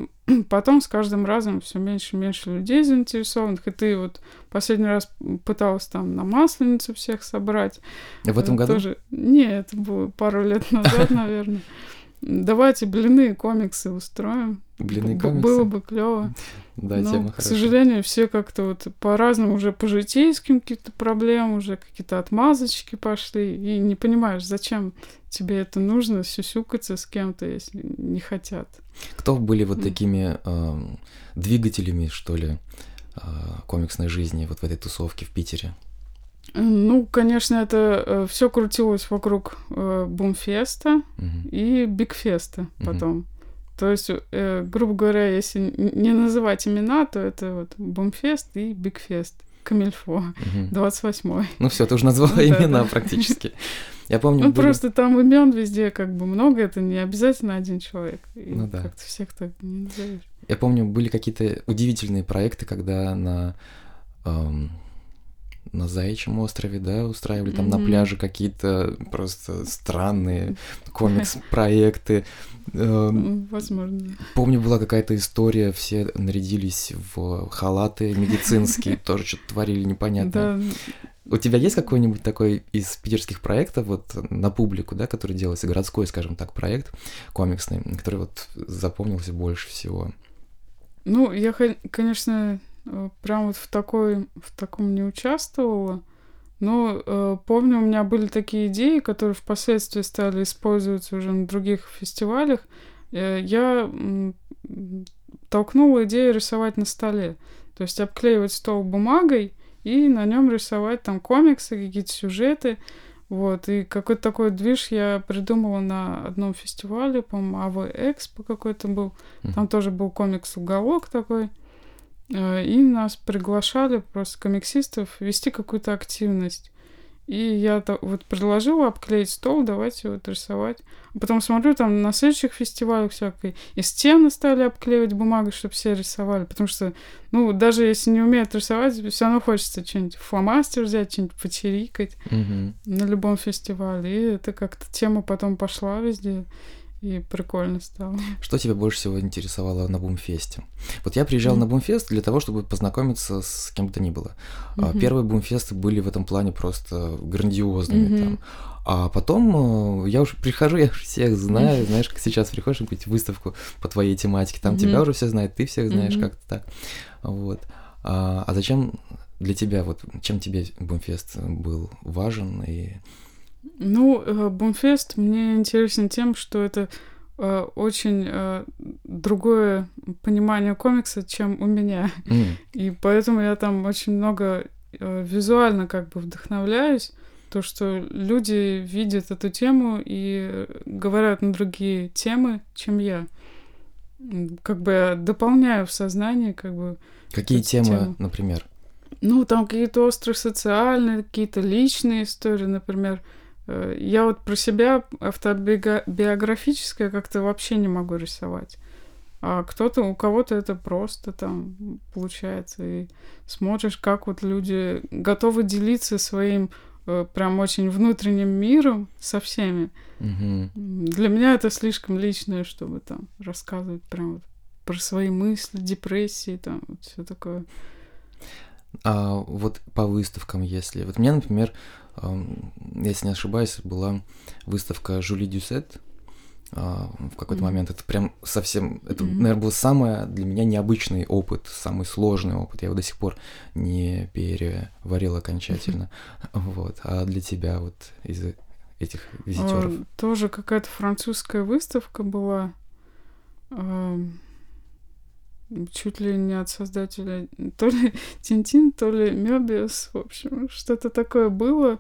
потом с каждым разом все меньше и меньше людей заинтересованных. И ты вот последний раз пыталась там на масленицу всех собрать. В этом Э, году? Тоже... Не, это было пару лет *laughs* назад, наверное. Давайте блины комиксы устроим. Блины Б- комиксы? Было бы клево. Да, Но, тема к хорошая. сожалению, все как-то вот по-разному уже по житейским каким-то проблемам, уже какие-то отмазочки пошли, и не понимаешь, зачем тебе это нужно, сюсюкаться с кем-то, если не хотят. Кто были вот такими эм, двигателями, что ли, э, комиксной жизни вот в этой тусовке в Питере? Э, Ну, конечно, это все крутилось вокруг э, Бумфеста Мгм. и Бигфеста потом. То есть, э, грубо говоря, если не называть имена, то это вот Бумфест и Бигфест. Камильфо, Мгм. 28-й. Ну все, ты уже назвала имена практически. Я помню, Ну, были- просто там имен везде как бы много, это не обязательно один человек. И Ну да. как-то всех так не назовешь. я помню, были какие-то удивительные проекты, когда на эм, на Заячьем острове, да, устраивали там на Мгм. пляже какие-то просто странные *laughs* комикс-проекты. Эм, Возможно. Помню, была какая-то история, все нарядились в халаты медицинские, *laughs* тоже что-то творили непонятно. У тебя есть какой-нибудь такой из питерских проектов вот на публику, да, который делался, городской, скажем так, проект комиксный, который вот запомнился больше всего? Ну, я, конечно, э, прям вот в такой, в таком не участвовала. Но э, помню, у меня были такие идеи, которые впоследствии стали использоваться уже на других фестивалях. Э, я м, толкнула идею рисовать на столе. То есть обклеивать стол бумагой и на нем рисовать там комиксы, какие-то сюжеты. Вот, и какой-то такой движ я придумала на одном фестивале, по-моему, АВ Экспо какой-то был. Там тоже был комикс «Уголок» такой. Э, И нас приглашали просто комиксистов вести какую-то активность. И я вот предложила обклеить стол, давайте вот рисовать. А потом смотрю, там на следующих фестивалях всякой и стены стали обклеивать бумагой, чтобы все рисовали. Потому что, ну, даже если не умеют рисовать, все равно хочется что-нибудь фломастер взять, что-нибудь почирикать Мгм. на любом фестивале. И это как-то тема потом пошла везде. И прикольно стало. Что тебя больше всего интересовало на Бумфесте? Вот я приезжал Мгм. на Бумфест для того, чтобы познакомиться с кем бы то ни было. Мгм. Первые Бумфесты были в этом плане просто грандиозными Мгм. там. А потом э, я уже прихожу, я уже всех знаю, *laughs* знаешь, как сейчас приходишь на какую-нибудь выставку по твоей тематике, там тебя Мгм. уже все знают, ты всех знаешь, Мгм. как-то так. Вот. А, а зачем для тебя, вот, чем тебе Бумфест был важен и... Ну, э, Бумфест мне интересен тем, что это э, очень э, другое понимание комикса, чем у меня. М, И поэтому я там очень много э, визуально как бы вдохновляюсь. То, что люди видят эту тему и говорят на другие темы, чем я. Как бы я дополняю в сознании, как бы Какие темы, темы. например? ну, там какие-то острые социальные, какие-то личные истории, например. Э, Я вот про себя автобиографическое как-то вообще не могу рисовать. А кто-то, у кого-то это просто там получается. И смотришь, как вот люди готовы делиться своим э, прям очень внутренним миром со всеми. М, Для меня это слишком личное, чтобы там рассказывать прям вот про свои мысли, депрессии, там вот все такое. А вот по выставкам, если... Вот меня, например, если не ошибаюсь, была выставка Жюли Дюсет а, в какой-то Мгм. момент. Это прям совсем... Это, Мгм. наверное, был самый для меня необычный опыт, самый сложный опыт. Я его до сих пор не переварил окончательно. *laughs* Вот. А для тебя вот из этих визитеров? А, Тоже какая-то французская выставка была. Ам, Чуть ли не от создателя то ли *laughs* Тинтин, то ли Мебиус, в общем, что-то такое было.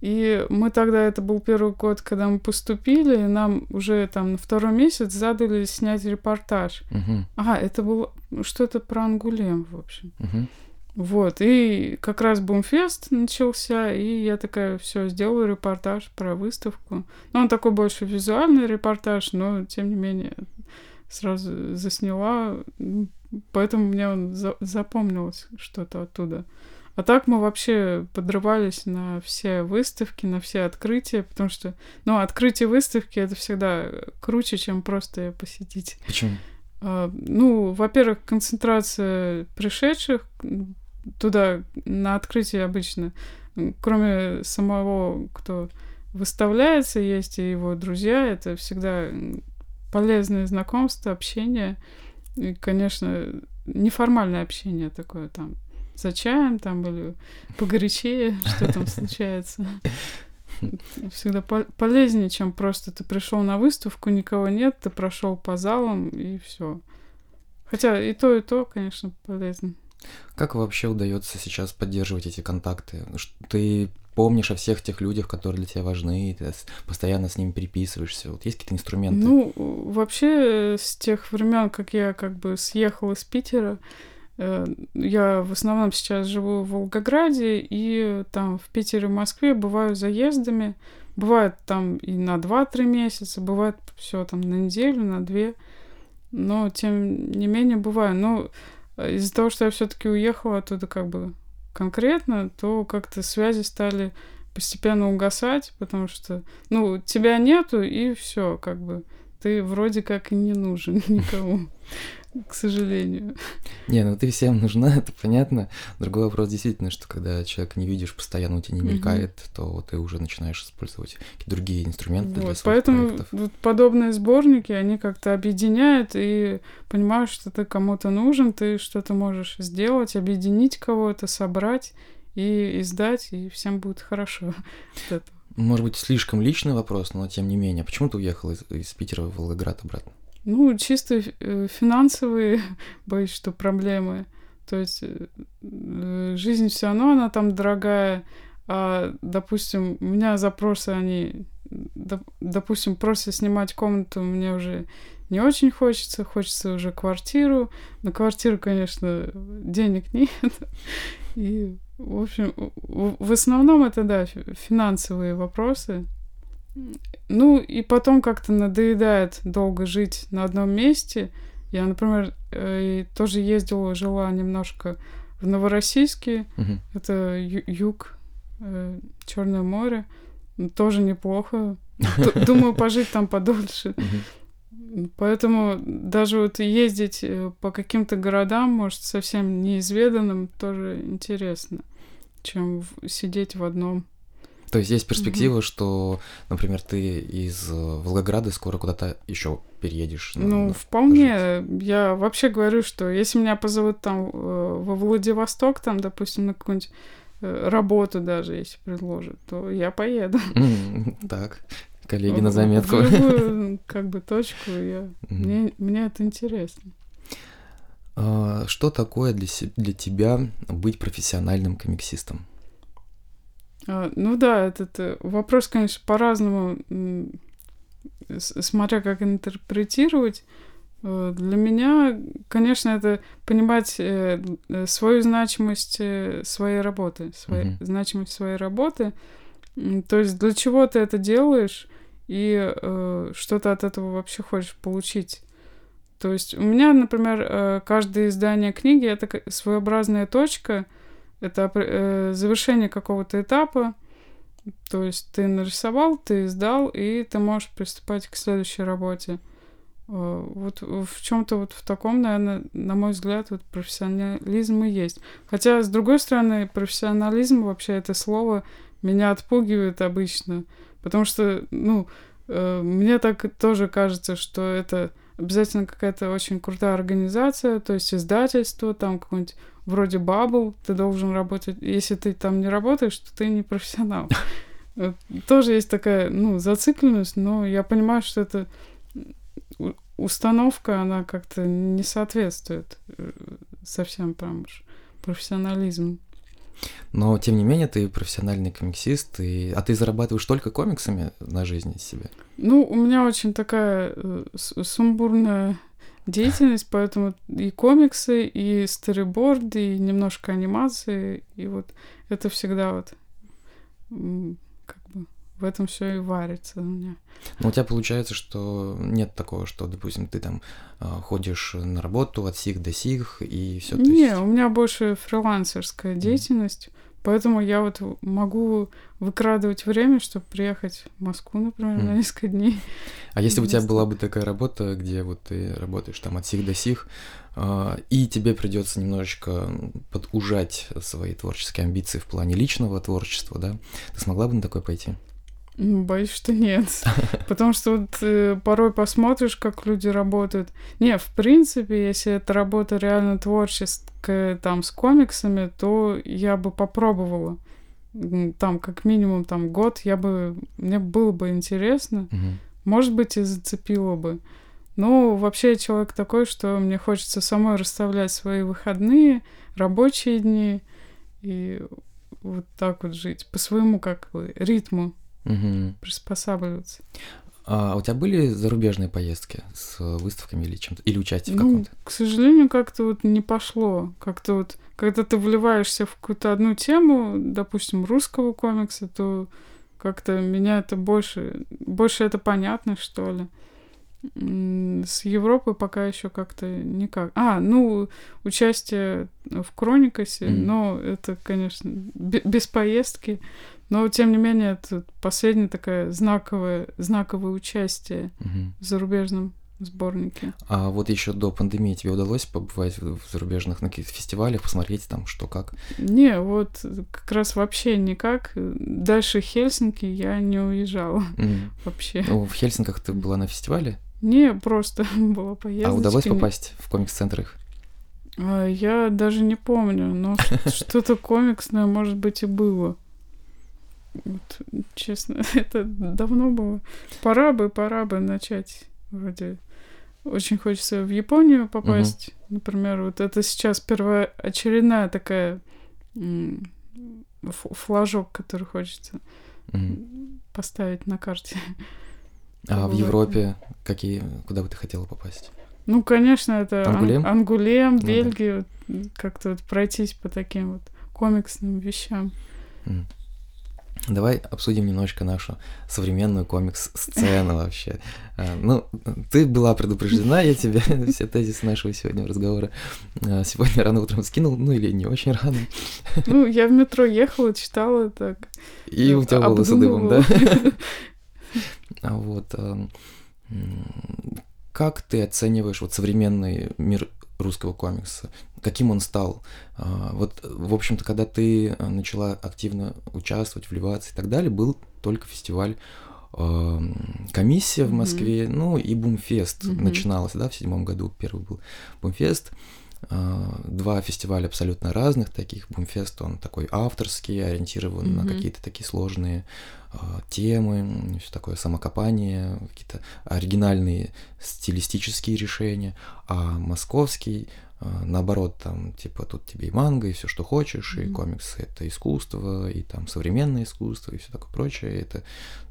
И мы тогда, это был первый год, когда мы поступили, и нам уже там на второй месяц задали снять репортаж. Мгм, Ага, это было что-то про Ангулем, в общем. мгм. Вот, и как раз Бумфест начался, и я такая, все, сделаю репортаж про выставку. Ну, он такой больше визуальный репортаж, но, тем не менее, сразу засняла, поэтому мне он за- запомнилось что-то оттуда. А так мы вообще подрывались на все выставки, на все открытия, потому что, ну, открытие выставки — это всегда круче, чем просто её посетить. Почему? А, Ну, во-первых, концентрация пришедших туда на открытие обычно, кроме самого, кто выставляется, есть и его друзья, это всегда м, полезное знакомство, общение. И, конечно, неформальное общение такое там за чаем там или погорячее, *laughs* что там случается. *laughs* Всегда пол- полезнее, чем просто ты пришел на выставку, никого нет, ты прошел по залам и все. Хотя и то, и то, конечно, полезно. Как вообще удается сейчас поддерживать эти контакты? Ты помнишь о всех тех людях, которые для тебя важны, и ты постоянно с ними переписываешься. Вот есть какие-то инструменты? Ну, вообще, э, с тех времен, как я как бы съехала из Питера, Э, я в основном сейчас живу в Волгограде, и там в Питере, в Москве бываю заездами. Бывает там и на 2-3 месяца, бывает все там на неделю, на две. Но, тем не менее, бываю. Но э, из-за того, что я все-таки уехала оттуда как бы конкретно, то как-то связи стали постепенно угасать, потому что, ну, тебя нету, и все, как бы. Ты вроде как и не нужен *laughs* никому *laughs* к сожалению. Не, ну ты всем нужна, *laughs* это понятно. Другой вопрос действительно, что когда человек не видишь, постоянно у тебя не мелькает, угу. то ты уже начинаешь использовать какие-то другие инструменты вот, для своих Поэтому проектов. вот подобные сборники, они как-то объединяют и понимаешь, что ты кому-то нужен, ты что-то можешь сделать, объединить кого-то, собрать и издать, и всем будет хорошо *laughs* Может быть, слишком личный вопрос, но тем не менее. Почему ты уехал из, из Питера в Волгоград обратно? Ну, чисто э, финансовые, *laughs* боюсь, что проблемы. То есть э, э, жизнь все равно, она там дорогая. А, допустим, у меня запросы, они, допустим, просто снимать комнату мне уже не очень хочется, хочется уже квартиру. На квартиру, конечно, денег *laughs* нет. И, в общем, в основном это, да, финансовые вопросы. Ну, и потом как-то надоедает долго жить на одном месте. Я, например, э, тоже ездила, жила немножко в Новороссийске. Uh-huh. Это юг, э, Черное море. Тоже неплохо. *laughs* Думаю, пожить там подольше. Поэтому даже вот ездить э, по каким-то городам, может, совсем неизведанным, тоже интересно, чем сидеть в одном. То есть есть перспектива, угу. что, например, ты из э, Волгограда скоро куда-то еще переедешь? Ну, на, вполне. Жить. Я вообще говорю, что если меня позовут там э, во Владивосток, там, допустим, на какую-нибудь э, работу даже, если предложат, то я поеду. Так, коллеги на заметку. В любую, как бы, точку. Я... Мне, мне это интересно. А, что такое для, для тебя быть профессиональным комиксистом? А, ну да, этот э, вопрос, конечно, по-разному, смотря как интерпретировать. Э, для меня, конечно, это понимать э, свою значимость своей работы, свою, mm-hmm. значимость своей работы. То есть для чего ты это делаешь и э, что ты от этого вообще хочешь получить. То есть у меня, например, каждое издание книги это своеобразная точка — это э, завершение какого-то этапа. То есть ты нарисовал, ты издал, и ты можешь приступать к следующей работе. Э, вот в чем-то вот в таком, наверное, на мой взгляд, вот профессионализм и есть. Хотя, с другой стороны, профессионализм вообще это слово меня отпугивает обычно. Потому что, ну, э, мне так тоже кажется, что это обязательно какая-то очень крутая организация, то есть издательство, там какой-нибудь вроде Bubble, ты должен работать. Если ты там не работаешь, то ты не профессионал. *laughs* Тоже есть такая, ну, зацикленность, но я понимаю, что это установка, она как-то не соответствует э, совсем прям уж профессионализму. Но, тем не менее, ты профессиональный комиксист, и... а ты зарабатываешь только комиксами на жизнь себе? Ну, у меня очень такая э, сумбурная деятельность, поэтому и комиксы, и сториборды, и немножко анимации, и вот это всегда вот как бы в этом все и варится у меня. Ну, у тебя получается, что нет такого, что, допустим, ты там а, ходишь на работу от сих до сих и все. Не, есть... у меня больше фрилансерская деятельность. Mm. Поэтому я вот могу выкрадывать время, чтобы приехать в Москву, например, mm. на несколько дней. А если бы у тебя была бы такая работа, где вот ты работаешь там от сих до сих, а, и тебе придется немножечко подужать свои творческие амбиции в плане личного творчества, да, ты смогла бы на такое пойти? Боюсь, что нет. *laughs* Потому что вот э, порой посмотришь, как люди работают. Не, в принципе, если эта работа реально творческая, там, с комиксами, то я бы попробовала. Там, как минимум, там, год, я бы... Мне было бы интересно. Угу. Может быть, и зацепило бы. Но вообще я человек такой, что мне хочется самой расставлять свои выходные, рабочие дни и вот так вот жить по своему как бы ритму угу. приспосабливаться. А у тебя были зарубежные поездки с выставками или чем-то, или участие в Ну, каком-то? к сожалению, как-то вот не пошло. Как-то вот, когда ты вливаешься в какую-то одну тему, допустим, русского комикса, то как-то меня это больше, больше это понятно, что ли. С Европы пока еще как-то никак. А, ну, участие в Кроникосе, Мгм. но это, конечно, бе- без поездки. Но, тем не менее, это последнее такое знаковое, знаковое участие Мгм. в зарубежном сборнике. А вот еще до пандемии тебе удалось побывать в зарубежных на каких-то фестивалях, посмотреть там, что как? Не, вот как раз вообще никак. Дальше Хельсинки я не уезжала М. вообще. Ну, в Хельсинках ты была на фестивале, Не, просто *laughs* была поездка. а удалось попасть в комикс-центр их? Я даже не помню, но *laughs* что-то комиксное, может быть, и было. Вот, честно, *laughs* это давно было. Пора бы, пора бы начать вроде. Очень хочется в Японию попасть. Например, вот это сейчас первоочередная такая м, флажок, который хочется М. поставить на карте. А в. Европе какие, куда бы ты хотела попасть? Ну, конечно, это Ан- Ангулем? Ангулем, Ну да. Бельгию, как-то вот пройтись по таким вот комиксным вещам. М. Давай обсудим немножечко нашу современную комикс-сцену вообще. А, Ну, ты была предупреждена, я тебе *laughs* все тезисы нашего сегодня разговора а, сегодня рано утром скинул, ну или не очень рано. Ну, я в метро ехала, читала так. И у тебя волосы дымом, да? *laughs* А вот а, м, как ты оцениваешь вот современный мир русского комикса? Каким он стал? А, Вот, в общем-то, когда ты а, начала активно участвовать, вливаться и так далее, был только фестиваль а, комиссия в. Москве, ну и Бумфест Мгм. начиналось, да, в седьмом году первый был Бумфест. А, Два фестиваля абсолютно разных таких. Бумфест, он такой авторский, ориентирован на Мгм. какие-то такие сложные а, темы, все такое самокопание, какие-то оригинальные стилистические решения, а московский, а, наоборот, там, типа, тут тебе и манго, и все, что хочешь, и Мгм. комиксы это искусство, и там современное искусство, и все такое прочее, это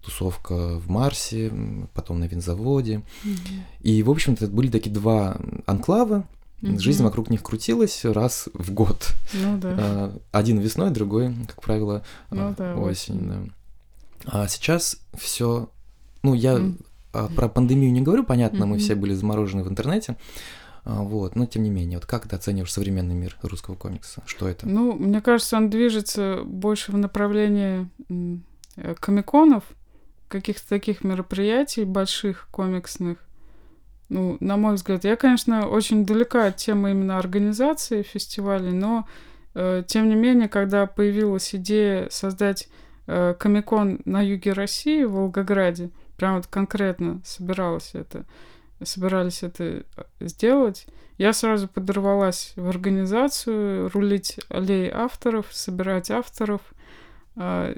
тусовка в Марсе, потом на винзаводе. Мгм. И, в общем-то, это были такие два анклава, жизнь Мгм. вокруг них крутилась раз в год. Ну да. А, Один весной, другой, как правило, Ну а, да, осенью. осенью. да. А сейчас все, ну я а, про пандемию не говорю, понятно, мы Мгм. все были заморожены в интернете, вот, но тем не менее, вот как ты оцениваешь современный мир русского комикса? Что это? Ну, мне кажется, он движется больше в направлении э, комиконов, каких-то таких мероприятий больших, комиксных. Ну, на мой взгляд, я, конечно, очень далека от темы именно организации фестивалей, но э, тем не менее, когда появилась идея создать э, комикон на юге России, в Волгограде, прям вот конкретно собиралась это, собирались это э, сделать, я сразу подорвалась в организацию, рулить аллеей авторов, собирать авторов. а,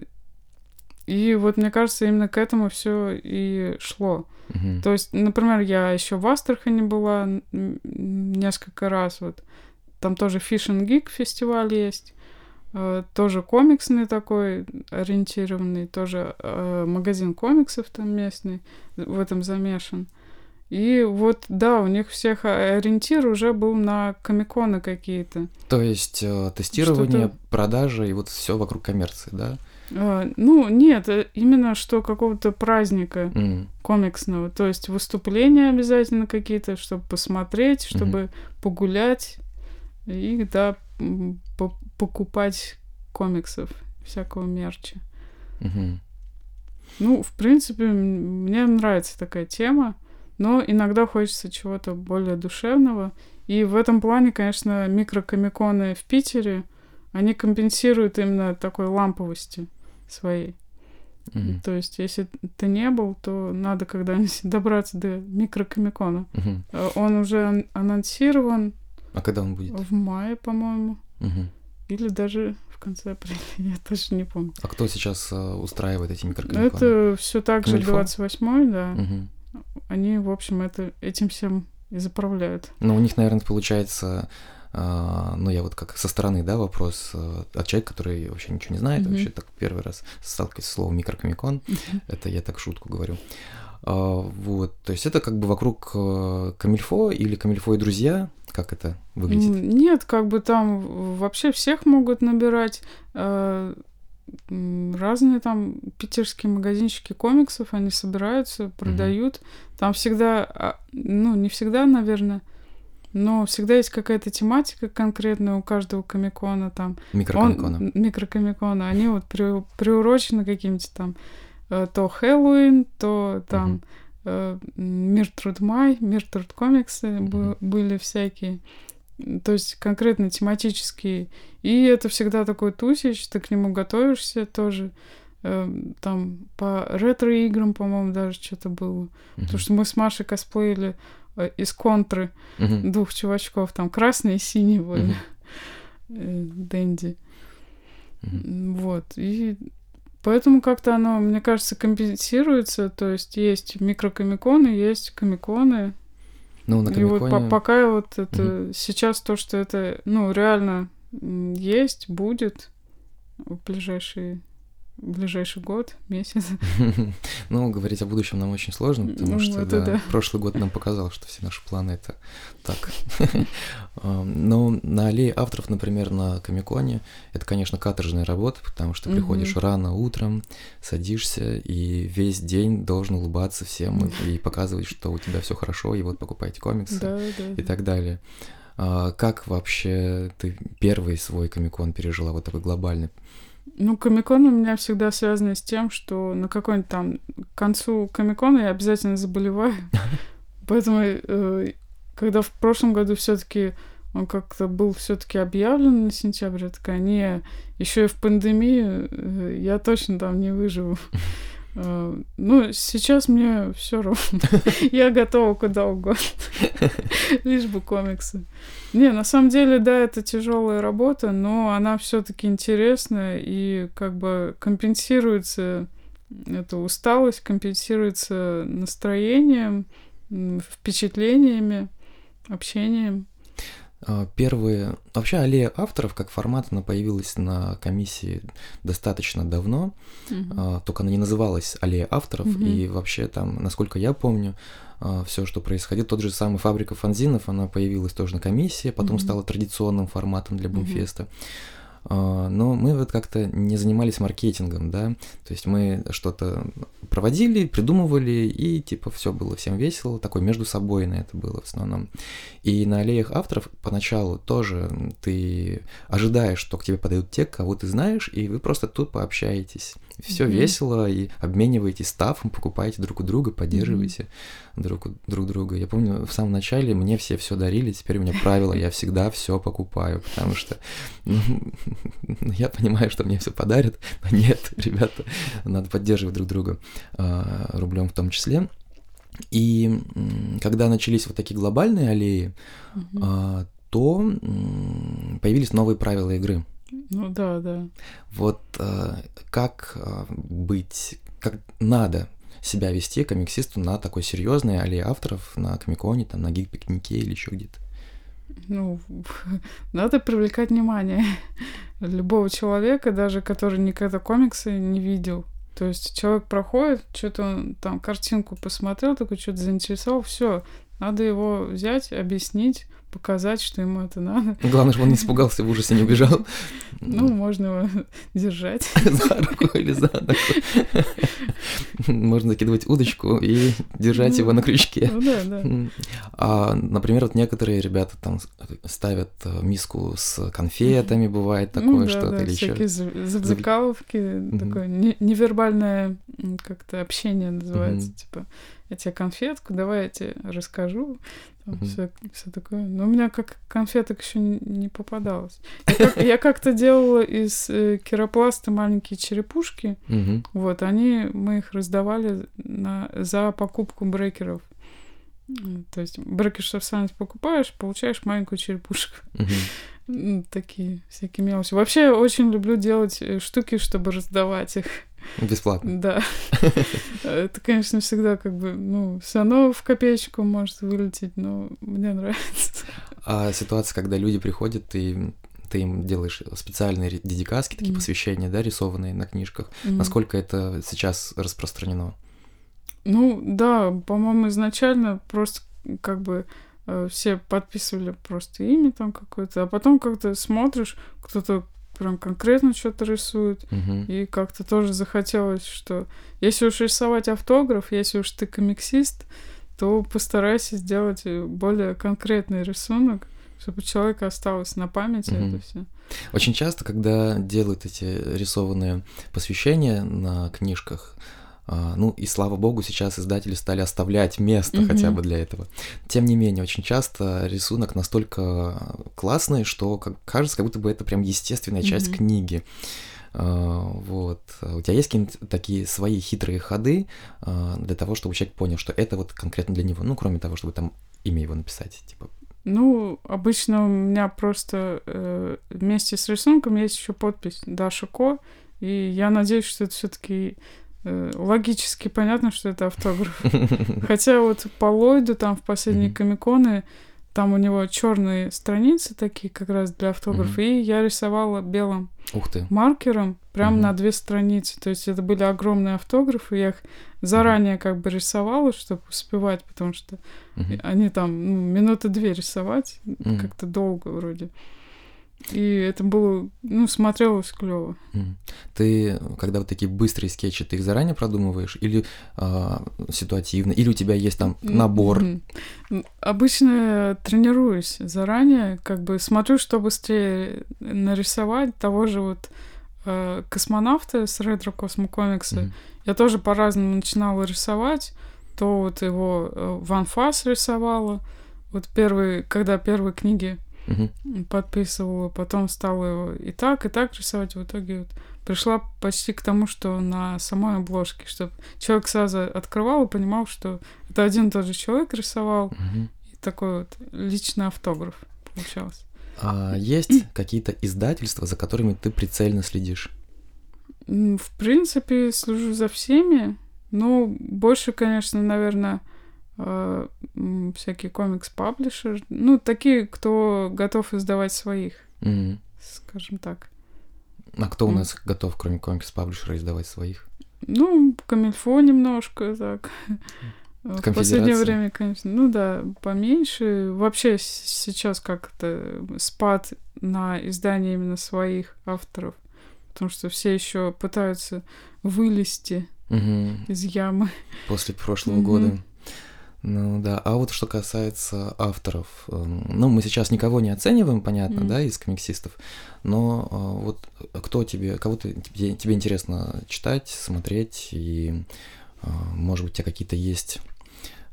И вот мне кажется, именно к этому все и шло. Мгм. То есть, например, я еще в Астрахани была несколько раз. Вот там тоже Fish and Geek фестиваль есть. э, Тоже комиксный такой, ориентированный, тоже э, магазин комиксов там местный в этом замешан. И вот, да, у них всех а, ориентир уже был на комиконы какие-то. То есть э, тестирование, продажа и вот все вокруг коммерции, да? А, Ну, нет, э, именно что какого-то праздника М, комиксного. То есть выступления обязательно какие-то, чтобы посмотреть, чтобы погулять и, да, по- покупать комиксов, всякого мерча. мгм. Ну, в принципе, мне нравится такая тема, но иногда хочется чего-то более душевного. И в этом плане, конечно, микрокомиконы в Питере, они компенсируют именно такой ламповости своей. Мгм. То есть, если ты не был, то надо когда-нибудь *laughs* добраться до микрокомикона. Э, Он уже ан- анонсирован А когда он будет? в мае, по-моему, Мгм. или даже в конце апреля, *laughs* я точно не помню. А кто сейчас э, устраивает эти Но микрокомиконы? это все так же Комильфо? 28-й, да. Мгм. Они, в общем, это, этим всем и заправляют. Ну, у них, наверное, получается, ну, я вот как со стороны, да, вопрос а, от человека, который вообще ничего не знает, Мгм. вообще так первый раз сталкивается с словом микрокомикон, это я так шутку говорю. А, вот, то есть это как бы вокруг э, Камильфо или Камильфо и друзья, как это выглядит? Нет, как бы там вообще всех могут набирать. Э, разные там питерские магазинчики комиксов, они собираются, продают. Mm-hmm. Там всегда, а, ну, не всегда, наверное, но всегда есть какая-то тематика конкретная у каждого комикона там. Микрокомикона. Он, микрокомикона. Они вот при, приурочены каким-то там э, то Хэллоуин, то там mm-hmm. э, Мир Труд Май, Мир Труд комиксы mm-hmm. были всякие. То есть конкретно тематические. И это всегда такой тусич, ты к нему готовишься тоже. Э, там по ретро-играм, по-моему, даже что-то было. Mm-hmm. Потому что мы с Машей косплеили э, из контры mm-hmm. двух чувачков. Там красный и синий были. Mm-hmm. *laughs* Дэнди. Вот. И поэтому как-то оно, мне кажется, компенсируется. То есть есть микрокомиконы, есть комиконы. Ну, на Комиконе... И вот по пока вот это угу. сейчас то, что это, ну, реально есть, будет в ближайшие ближайший год, месяц. *laughs* Ну, говорить о будущем нам очень сложно, потому ну, что да, да. прошлый год нам показал, что все наши планы это так. *laughs* Но на аллее авторов, например, на Комиконе, это, конечно, каторжная работа, потому что приходишь рано утром, садишься и весь день должен улыбаться всем и показывать, что у тебя все хорошо, и вот покупаете комиксы и так далее. А как вообще ты первый свой комикон пережила, вот такой глобальный? Ну, комикон у меня всегда связан с тем, что на какой-нибудь там к концу комикона я обязательно заболеваю. *laughs* Поэтому, э, когда в прошлом году все-таки он как-то был все-таки объявлен на сентябрь, я такая, не, еще и в пандемию э, я точно там не выживу. *laughs* Э, ну, сейчас мне все равно. *laughs* Я готова куда угодно. *laughs* Лишь бы комиксы. Не, на самом деле, да, это тяжелая работа, но она все-таки интересная и как бы компенсируется эта усталость, компенсируется настроением, впечатлениями, общением. А, первые... Вообще аллея авторов как формат, она появилась на комиссии достаточно давно, uh-huh. только она не называлась аллея авторов, uh-huh. и вообще там, насколько я помню, а, все, что происходило, тот же самый фабрика фанзинов, она появилась тоже на комиссии, потом uh-huh. стала традиционным форматом для Бумфеста. Uh-huh. А, но мы вот как-то не занимались маркетингом, да, то есть мы что-то проводили, придумывали, и типа все было всем весело, такой между собой на это было в основном. И на аллеях авторов поначалу тоже ты ожидаешь, что к тебе подают те, кого ты знаешь, и вы просто тут пообщаетесь. Все mm-hmm. весело, и обмениваетесь стафом, покупаете друг у друга, поддерживаете mm-hmm. друг, друг друга. Я помню, в самом начале мне все все дарили, теперь у меня правило, я всегда все покупаю, потому что ну, *laughs* я понимаю, что мне все подарят, но нет, *laughs* ребята, надо поддерживать друг друга а, рублем в том числе. И когда начались вот такие глобальные аллеи, mm-hmm. то появились новые правила игры. Ну да, да. Вот а, как быть, как надо себя вести комиксисту на такой серьезной аллее авторов, на комиконе, там, на гик-пикнике или еще где-то? Ну, *laughs* надо привлекать внимание *laughs* любого человека, даже который никогда комиксы не видел. То есть человек проходит, что-то он там картинку посмотрел, такой что-то заинтересовал, все, надо его взять, объяснить, показать, что ему это надо. Главное, чтобы он не испугался, в ужасе не убежал. Ну, можно его *laughs* держать. *laughs* За руку или за ногу. Можно закидывать удочку и держать его на крючке. Ну да, да. А, например, вот некоторые ребята там ставят э, миску с конфетами, бывает ну такое что-то или еще. Завлекаловки, такое невербальное как-то общение называется, типа я тебе конфетку, давай я тебе расскажу, там mm-hmm. все, все такое. Но у меня как конфеток еще не, не попадалось. Я, как, я как-то делала из э, керопласта маленькие черепушки. Mm-hmm. Вот, они, мы их раздавали на, за покупку брекеров. То есть брекер сами покупаешь, получаешь маленькую черепушку. Mm-hmm. Такие всякие мелочи. Вообще очень люблю делать э, штуки, чтобы раздавать их. Бесплатно. Да. Это, конечно, всегда как бы, ну, все равно в копеечку может вылететь, но мне нравится. А ситуация, когда люди приходят, и ты им делаешь специальные дедикаски, такие mm. посвящения, да, рисованные на книжках. Mm. Насколько это сейчас распространено? Ну, да, по-моему, изначально просто как бы э, все подписывали просто имя там какое-то, а потом как-то смотришь, кто-то прям конкретно что-то рисует, Мгм. и как-то тоже захотелось, что если уж рисовать автограф, если уж ты комиксист, то постарайся сделать э, более конкретный рисунок, чтобы у человека осталось на памяти Мгм. это все. Очень часто, когда делают эти рисованные посвящения на книжках, ну и слава богу, сейчас издатели стали оставлять место Мгм. хотя бы для этого. Тем не менее, очень часто рисунок настолько классный, что как, кажется, как будто бы это прям естественная часть Мгм. книги. А, Вот. А У тебя есть какие-нибудь такие свои хитрые ходы а, для того, чтобы человек понял, что это вот конкретно для него, ну, кроме того, чтобы там имя его написать, типа. Ну, обычно у меня просто э, вместе с рисунком есть еще подпись Даша Ко, и я надеюсь, что это все-таки логически понятно, что это автограф. *laughs* Хотя вот по Ллойду там в последние комиконы там у него черные страницы такие как раз для автографа, и я рисовала белым Ух ты. маркером прям Мгм. на две страницы. То есть это были огромные автографы, я их заранее как бы рисовала, чтобы успевать, потому что они там ну, минуты две рисовать, как-то долго вроде. И это было, ну, смотрелось клево. Ты, когда вот такие быстрые скетчи, ты их заранее продумываешь или а, ситуативно, или у тебя есть там набор? Обычно тренируюсь заранее, как бы смотрю, что быстрее нарисовать того же вот э, космонавта с ретро космокомикса. Я тоже по-разному начинала рисовать. То вот его э, Фас рисовала. Вот первые, когда первые книги Мгм. подписывала, потом стала его и так, и так рисовать. В итоге вот пришла почти к тому, что на самой обложке, чтобы человек сразу открывал и понимал, что это один и тот же человек рисовал, Мгм. и такой вот личный автограф получался. А есть *clears throat* какие-то издательства, за которыми ты прицельно следишь? В принципе, слежу за всеми, но больше, конечно, наверное, э, всякие комикс-паблишеры, ну, такие, кто готов издавать своих, Мгм. скажем так. А кто у М. нас готов, кроме комикс-паблишера, издавать своих? Ну, камильфо немножко, так. *laughs* В последнее время, конечно, ну да, поменьше. Вообще сейчас как-то спад на издание именно своих авторов, потому что все еще пытаются вылезти Мгм. из ямы. После прошлого Мгм. года. Ну да, а вот что касается авторов, эм, ну мы сейчас никого не оцениваем, понятно, Мгм. да, из комиксистов, но а, вот кто тебе, кого ты, тебе, тебе интересно читать, смотреть, и а, может быть у тебя какие-то есть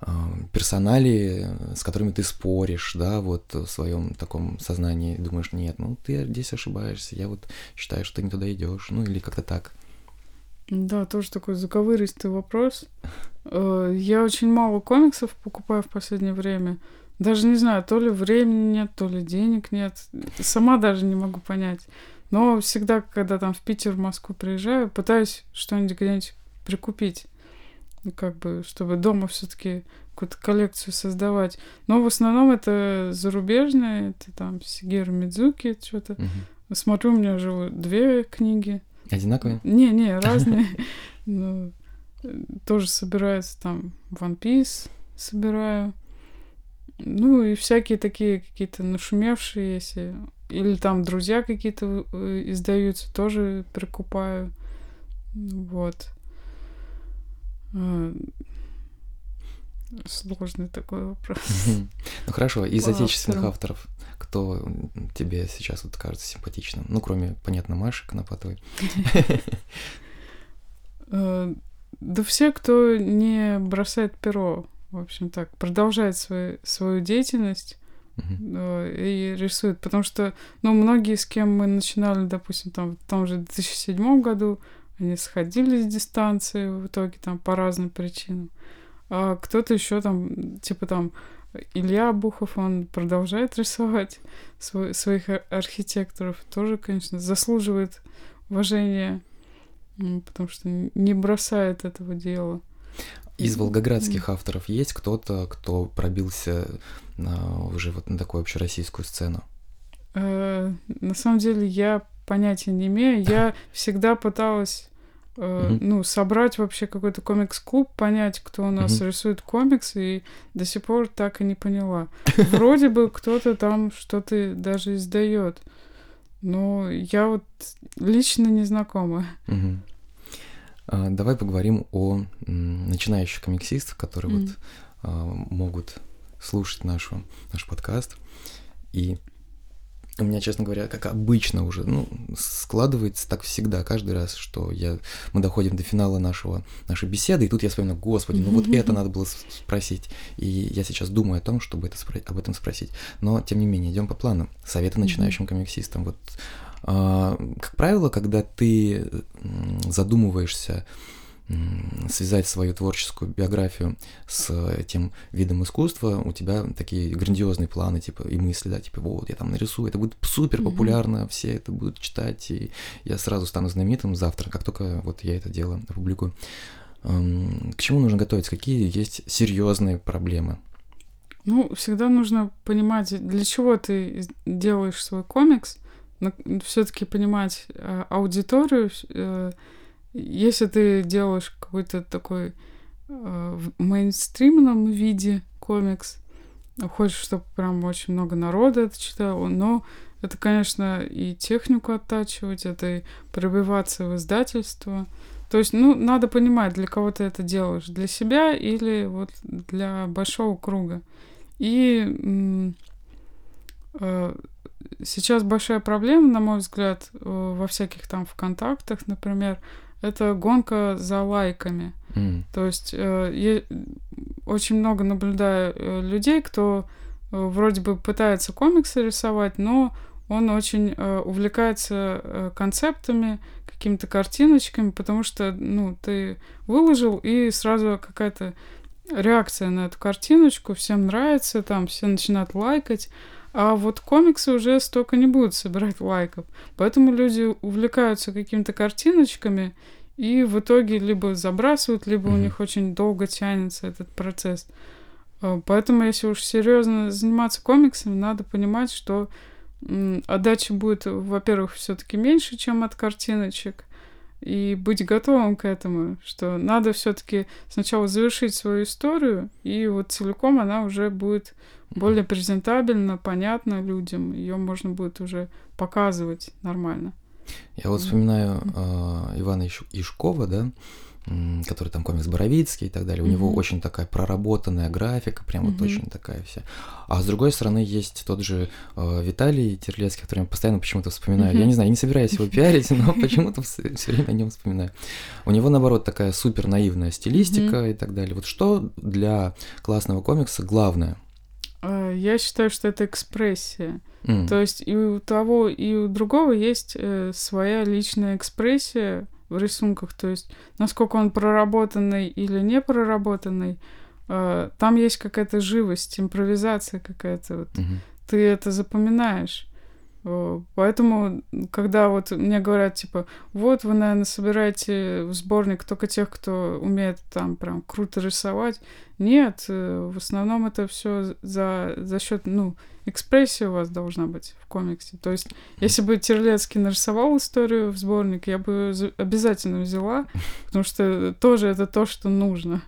а, персонали, с которыми ты споришь, да, вот в своем таком сознании, думаешь, нет, ну ты здесь ошибаешься, я вот считаю, что ты не туда идешь, ну или как-то так. Да, тоже такой заковыристый вопрос. Э, Я очень мало комиксов покупаю в последнее время. Даже не знаю, то ли времени нет, то ли денег нет. Сама даже не могу понять. Но всегда, когда там в Питер, в Москву приезжаю, пытаюсь что-нибудь где-нибудь прикупить. Ну, Как бы, чтобы дома все-таки какую-то коллекцию создавать. Но в основном это зарубежные, это там Сигеру Мидзуки, что-то. Мгм. Смотрю, у меня уже две книги. Одинаковые? Не-не, *laughs* разные. Ну, э, тоже собирается там One Piece собираю. Ну и всякие такие какие-то нашумевшие, если... Или там друзья какие-то э, издаются, тоже прикупаю. Ну, Вот. Э, Сложный такой вопрос. Ну хорошо, из отечественных авторов, кто тебе сейчас вот кажется симпатичным? Ну, кроме, понятно, Маши Конопатовой. *laughs* Э, Да все, кто не бросает перо, в общем так, продолжает свою, свою деятельность э, и рисует. Потому что, ну, многие, с кем мы начинали, допустим, там, в том же 2007 году, они сходили с дистанции в итоге там по разным причинам. А кто-то еще там, типа там, Илья Бухов, он продолжает рисовать свой- своих ар- архитекторов. Тоже, конечно, заслуживает уважения, потому что не бросает этого дела. Из волгоградских авторов есть кто-то, кто пробился на, уже вот на такую общероссийскую сцену? Э, На самом деле я понятия не имею. Я *laughs* всегда пыталась э, Мгм. ну, собрать вообще какой-то комикс-клуб, понять, кто у нас Мгм. рисует комиксы, и до сих пор так и не поняла. Вроде бы кто-то там что-то даже издает, но я вот лично не знакома. Мгм. А, Давай поговорим о м, начинающих комиксистах, которые Мгм. вот а, могут слушать нашу, наш подкаст. И у меня, честно говоря, как обычно уже, ну, складывается так всегда, каждый раз, что я, мы доходим до финала нашего, нашей беседы, и тут я вспоминаю, господи, ну вот это надо было спросить. И я сейчас думаю о том, чтобы это спро- об этом спросить. Но, тем не менее, идем по плану. Советы начинающим комиксистам. Вот, а, как правило, когда ты задумываешься связать свою творческую биографию с этим видом искусства, у тебя такие грандиозные планы, типа, и мысли, да, типа, вот, я там нарисую, это будет супер популярно, все это будут читать, и я сразу стану знаменитым завтра, как только вот я это дело опубликую. Эм, К чему нужно готовиться? Какие есть серьезные проблемы? Ну, всегда нужно понимать, для чего ты делаешь свой комикс, все-таки понимать э, аудиторию. Если ты делаешь какой-то такой э, в мейнстримном виде комикс, хочешь, чтобы прям очень много народа это читало, но это, конечно, и технику оттачивать, это и пробиваться в издательство. То есть, ну, надо понимать, для кого ты это делаешь, для себя или вот для большого круга. И э, сейчас большая проблема, на мой взгляд, э, во всяких там ВКонтактах, например, это гонка за лайками. М, То есть э, я очень много наблюдаю э, людей, кто э, вроде бы пытается комиксы рисовать, но он очень э, увлекается э, концептами, какими-то картиночками, потому что, ну, ты выложил, и сразу какая-то реакция на эту картиночку, всем нравится, там все начинают лайкать, а вот комиксы уже столько не будут собирать лайков. Поэтому люди увлекаются какими-то картиночками, и в итоге либо забрасывают, либо у Мгм. них очень долго тянется этот процесс. Э, Поэтому, если уж серьезно заниматься комиксами, надо понимать, что м, отдачи будет, во-первых, все-таки меньше, чем от картиночек, и быть готовым к этому, что надо все-таки сначала завершить свою историю, и вот целиком она уже будет более презентабельна, понятна людям, ее можно будет уже показывать нормально. Я вот вспоминаю э, Ивана Иш- Ишкова, да, который там комикс Боровицкий и так далее. У него Мгм. очень такая проработанная графика, прям вот Мгм. очень такая вся. А с другой стороны есть тот же э, Виталий Терлецкий, который я постоянно почему-то вспоминаю. Я Мгм. не знаю, я не собираюсь его *laughs* пиарить, но почему-то все время о нем вспоминаю. У него, наоборот, такая супер наивная стилистика и так далее. Вот что для классного комикса главное? Э, Я считаю, что это экспрессия. То есть и у того, и у другого есть э, своя личная экспрессия в рисунках. То есть насколько он проработанный или не проработанный, э, там есть какая-то живость, импровизация какая-то. Вот. мгм. Ты это запоминаешь. Э, Поэтому, когда вот мне говорят, типа, вот вы, наверное, собираете в сборник только тех, кто умеет там прям круто рисовать. Нет, э, в основном это все за, за счет, ну, экспрессии у вас должна быть в комиксе. То есть, если бы Терлецкий нарисовал историю в сборник, я бы обязательно взяла, потому что тоже это то, что нужно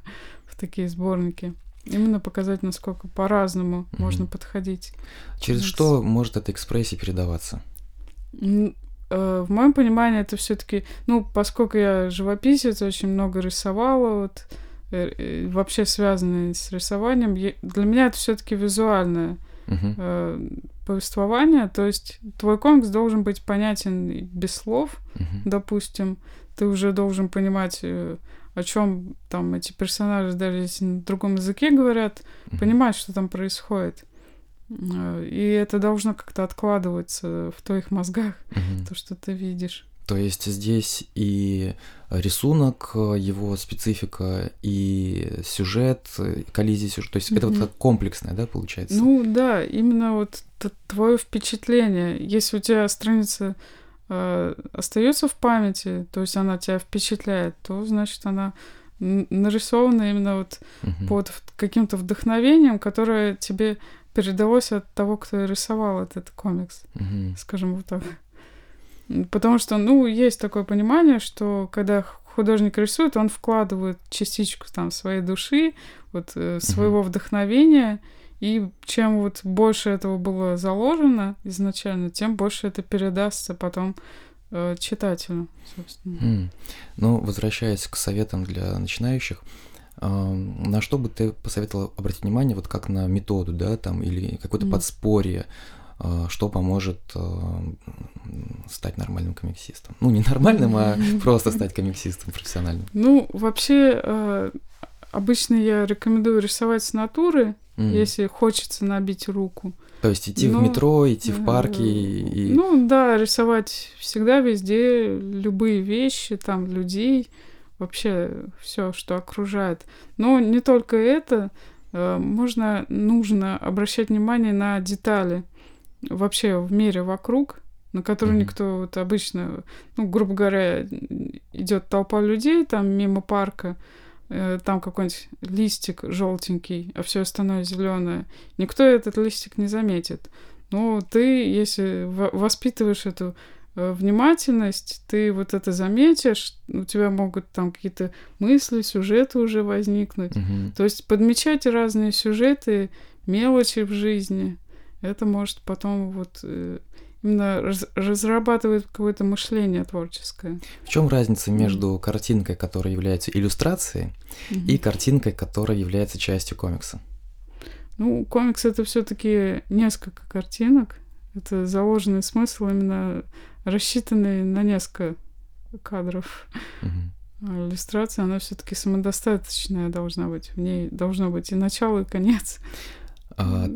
в такие сборники. Именно показать, насколько по-разному Мгм. можно подходить. Через что может эта экспрессия передаваться? Э, В моем понимании это все-таки, ну, поскольку я живописец, очень много рисовала, вот э, э, вообще связанные с рисованием, для меня это все-таки визуальное э, повествование, то есть твой комикс должен быть понятен без слов, Мгм. допустим, ты уже должен понимать, о чем там эти персонажи, даже если на другом языке говорят, Мгм. понимать, что там происходит. Э, И это должно как-то откладываться в твоих мозгах, Мгм. то, что ты видишь. То есть здесь и рисунок, э, его специфика, и сюжет, э, коллизия сюжет. То есть это вот как комплексное, да, получается? Ну да, именно вот твое впечатление. Если у тебя страница э, остается в памяти, то есть она тебя впечатляет, то значит она нарисована именно вот Мгм. под каким-то вдохновением, которое тебе передалось от того, кто рисовал этот комикс. Мгм. скажем вот так. Потому что, ну, есть такое понимание, что когда художник рисует, он вкладывает частичку там своей души, вот э, своего вдохновения, и чем вот больше этого было заложено изначально, тем больше это передастся потом э, читателю, собственно. М. Ну, возвращаясь к советам для начинающих, а, на что бы ты посоветовал обратить внимание, вот как на методу, да, там, или какое-то Мгм. подспорье, а, что поможет а, стать нормальным комиксистом? Ну, не нормальным, а *laughs* просто стать комиксистом профессиональным. Ну, вообще, э, обычно я рекомендую рисовать с натуры, М. если хочется набить руку. То есть идти в Ну, метро, идти в э, парки и... Ну да, рисовать всегда везде любые вещи, там людей, вообще все, что окружает. Но не только это, э, можно, нужно обращать внимание на детали вообще в мире вокруг, на которые Мгм. никто вот обычно, ну, грубо говоря, идет толпа людей там мимо парка, там какой-нибудь листик желтенький, а все остальное зеленое. Никто этот листик не заметит. Ну, ты, если воспитываешь эту э, внимательность, ты вот это заметишь, у тебя могут там какие-то мысли, сюжеты уже возникнуть. Мгм. То есть подмечать разные сюжеты, мелочи в жизни, это может потом вот именно раз- разрабатывать какое-то мышление творческое. В чем разница между картинкой, которая является иллюстрацией, и картинкой, которая является частью комикса? Ну, комикс это все-таки несколько картинок. Это заложенный смысл, именно рассчитанный на несколько кадров. Мгм. А иллюстрация, она все-таки самодостаточная должна быть. В ней должно быть и начало, и конец. А,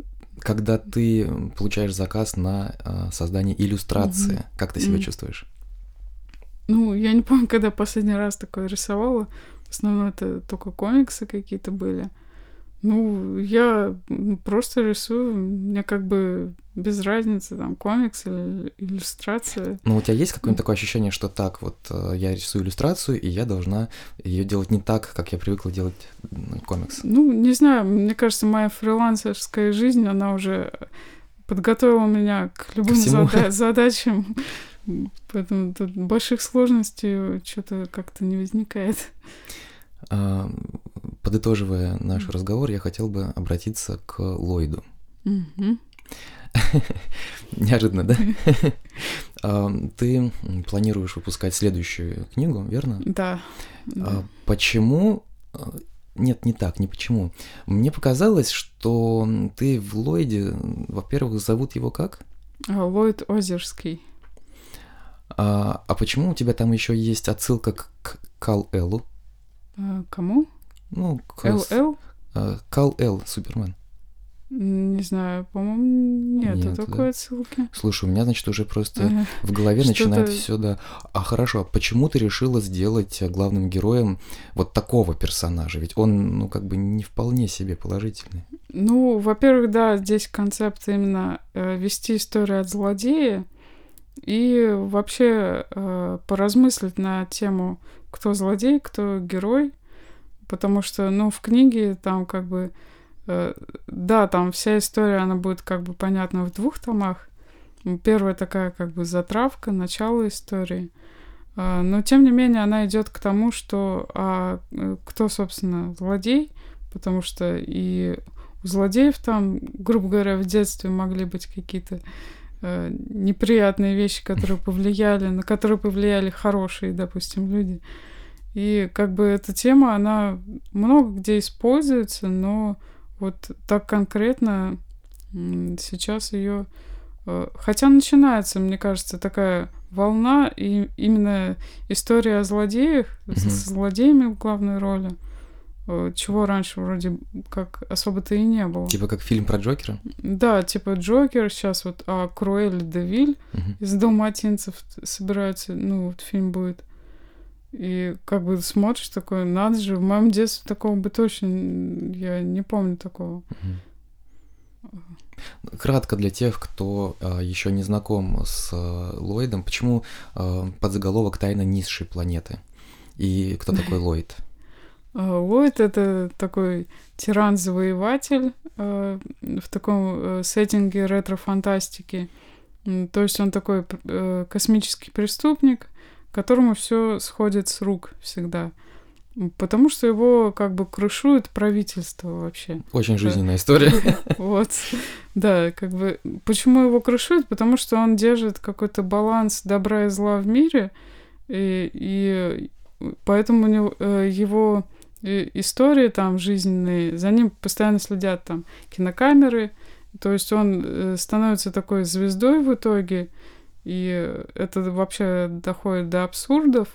Когда ты получаешь заказ на а, создание иллюстрации, Мгм. как ты себя Мгм. чувствуешь? Ну, я не помню, когда последний раз такое рисовала. В основном это только комиксы какие-то были. Ну, я просто рисую, мне как бы без разницы, там, комикс или иллюстрация. Ну, у тебя есть какое-нибудь такое ощущение, что так, вот э, я рисую иллюстрацию, и я должна ее делать не так, как я привыкла делать комикс? Ну, не знаю, мне кажется, моя фрилансерская жизнь, она уже подготовила меня к любым зада- задачам. Поэтому тут больших сложностей что-то как-то не возникает. Подытоживая наш Мгм. разговор, я хотел бы обратиться к Ллойду. Мгм. Неожиданно, да? *laughs* Ты планируешь выпускать следующую книгу, верно? Да. А Почему? а, Нет, не так, не почему. Мне показалось, что ты в Ллойде, во-первых, зовут его как? А, Ллойд Озерский. А, а почему у тебя там еще есть отсылка к, к Кал Эллу? А, Кому? Ну, ЛЛ? Кал Эл, Супермен. Не знаю, по-моему, Нету, да? такой отсылки. Слушай, у меня, значит, уже просто в голове начинает все, да. А хорошо, а почему ты решила сделать э, главным героем вот такого персонажа? Ведь он, ну, как бы не вполне себе положительный. Ну, во-первых, да, здесь концепт именно э, вести историю от злодея и вообще э, поразмыслить на тему, кто злодей, кто герой, потому что, ну, в книге там как бы, э, да, там вся история, она будет как бы понятна в двух томах. Первая такая как бы затравка, начало истории. А, Но, тем не менее, она идет к тому, что а, э, кто, собственно, злодей, потому что и у злодеев там, грубо говоря, в детстве могли быть какие-то э, неприятные вещи, которые повлияли, на которые повлияли хорошие, допустим, люди. И как бы эта тема, она много где используется, но вот так конкретно сейчас ее... Хотя начинается, мне кажется, такая волна, и именно история о злодеях, Мгм. с злодеями в главной роли, э, чего раньше вроде как особо-то и не было. Типа как фильм про Джокера? Да, типа Джокер, сейчас вот а, Круэль Девиль Мгм. из Далматинцев собираются, ну, вот фильм будет. И как бы смотришь такой, надо же, в моем детстве такого бы точно, я не помню такого. Кратко для тех, кто еще не знаком с э, Ллойдом, почему э, подзаголовок «Тайна низшей планеты» и кто *laughs* такой Ллойд? А, Ллойд — это такой тиран-завоеватель э, в таком э, сеттинге ретро-фантастики. То есть он такой э, космический преступник, которому все сходит с рук всегда. Потому что его как бы крышует правительство вообще. Очень жизненная история. *laughs* Вот. Да, как бы... Почему его крышует? Потому что он держит какой-то баланс добра и зла в мире, и, и поэтому э, его истории там жизненные, за ним постоянно следят там кинокамеры, то есть он э, становится такой звездой в итоге, и это вообще доходит до абсурдов.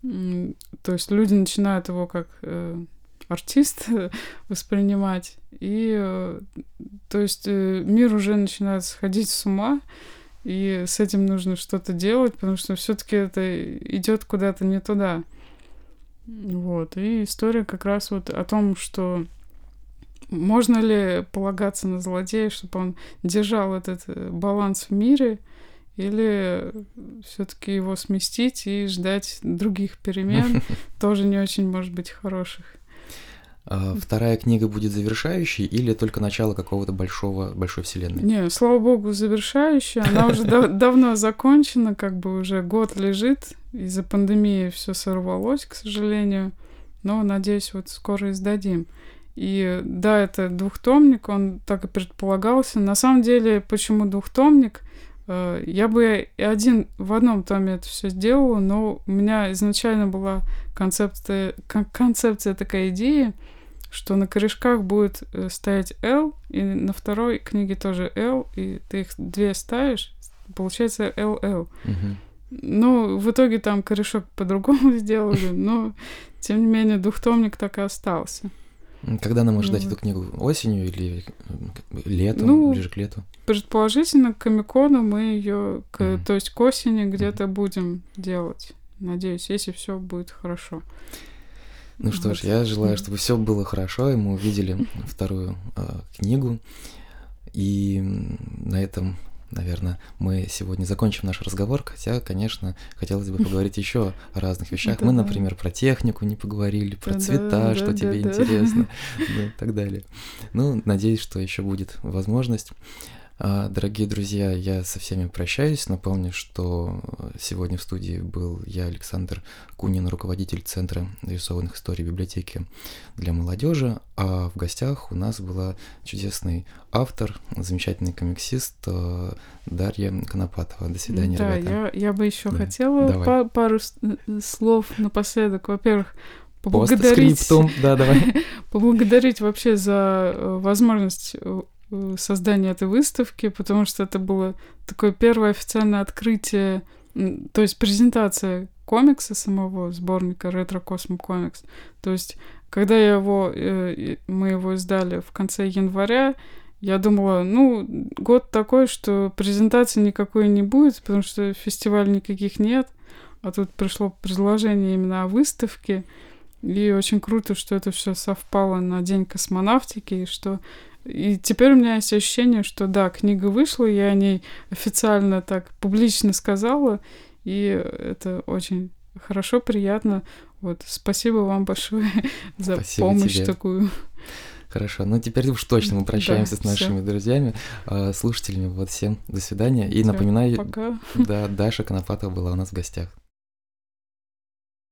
То есть люди начинают его как э, артист *laughs* воспринимать, и э, то есть э, мир уже начинает сходить с ума, и с этим нужно что-то делать, потому что все-таки это идет куда-то не туда. Вот. И история как раз вот о том, что можно ли полагаться на злодея, чтобы он держал этот э, баланс в мире, или все-таки его сместить и ждать других перемен, *laughs* тоже не очень может быть хороших. А вторая книга будет завершающей или только начало какого-то большого, большой вселенной? Не, слава богу, завершающая. Она уже *laughs* давно закончена, как бы уже год лежит. Из-за пандемии все сорвалось, к сожалению. Но, надеюсь, вот скоро издадим. И да, это двухтомник, он так и предполагался. На самом деле, почему двухтомник? Э, я бы один в одном томе это все сделала, но у меня изначально была концепция, концепция такая идея, что на корешках будет э, стоять L, и на второй книге тоже L, и ты их две ставишь, получается LL. Угу. Ну, в итоге там корешок по-другому *laughs* сделали, но тем не менее двухтомник так и остался. Когда нам можно ждать эту книгу? Осенью или летом, ну, ближе к лету? Предположительно, к Комикону мы ее, к, mm-hmm. то есть к осени где-то mm-hmm. будем делать. Надеюсь, если все будет хорошо. Ну что вот. ж, я желаю, чтобы все было хорошо, и мы увидели *laughs* вторую э, книгу. И на этом наверное, мы сегодня закончим наш разговор, хотя, конечно, хотелось бы поговорить *laughs* еще о разных вещах. Мы, например, про технику не поговорили, про цвета, что тебе интересно, *laughs* и так далее. Ну, надеюсь, что еще будет возможность. А, дорогие друзья, я со всеми прощаюсь. Напомню, что сегодня в студии был я, Александр Кунин, руководитель Центра нарисованных историй библиотеки для молодежи, а в гостях у нас была чудесный автор, замечательный комиксист э, Дарья Конопатова. До свидания, да, ребята. Я, я бы еще да. хотела па- пару слов напоследок. Во-первых, поблагодарить, да, давай. *laughs* поблагодарить вообще за э, возможность Э, создания этой выставки, потому что это было такое первое официальное открытие, то есть презентация комикса самого, сборника «Ретро Космо Комикс». То есть, когда я его, э, мы его издали в конце января, я думала, ну, год такой, что презентации никакой не будет, потому что фестивалей никаких нет, а тут пришло предложение именно о выставке, и очень круто, что это все совпало на День космонавтики, и что и теперь у меня есть ощущение, что да, книга вышла, я о ней официально так публично сказала, и это очень хорошо, приятно. Вот, спасибо вам большое *laughs* за спасибо помощь тебе. такую. Хорошо, ну теперь уж точно мы *laughs* прощаемся да, с нашими всё. друзьями, а, слушателями. Вот всем до свидания. И всё, напоминаю, пока. да, Даша Конопатова была у нас в гостях.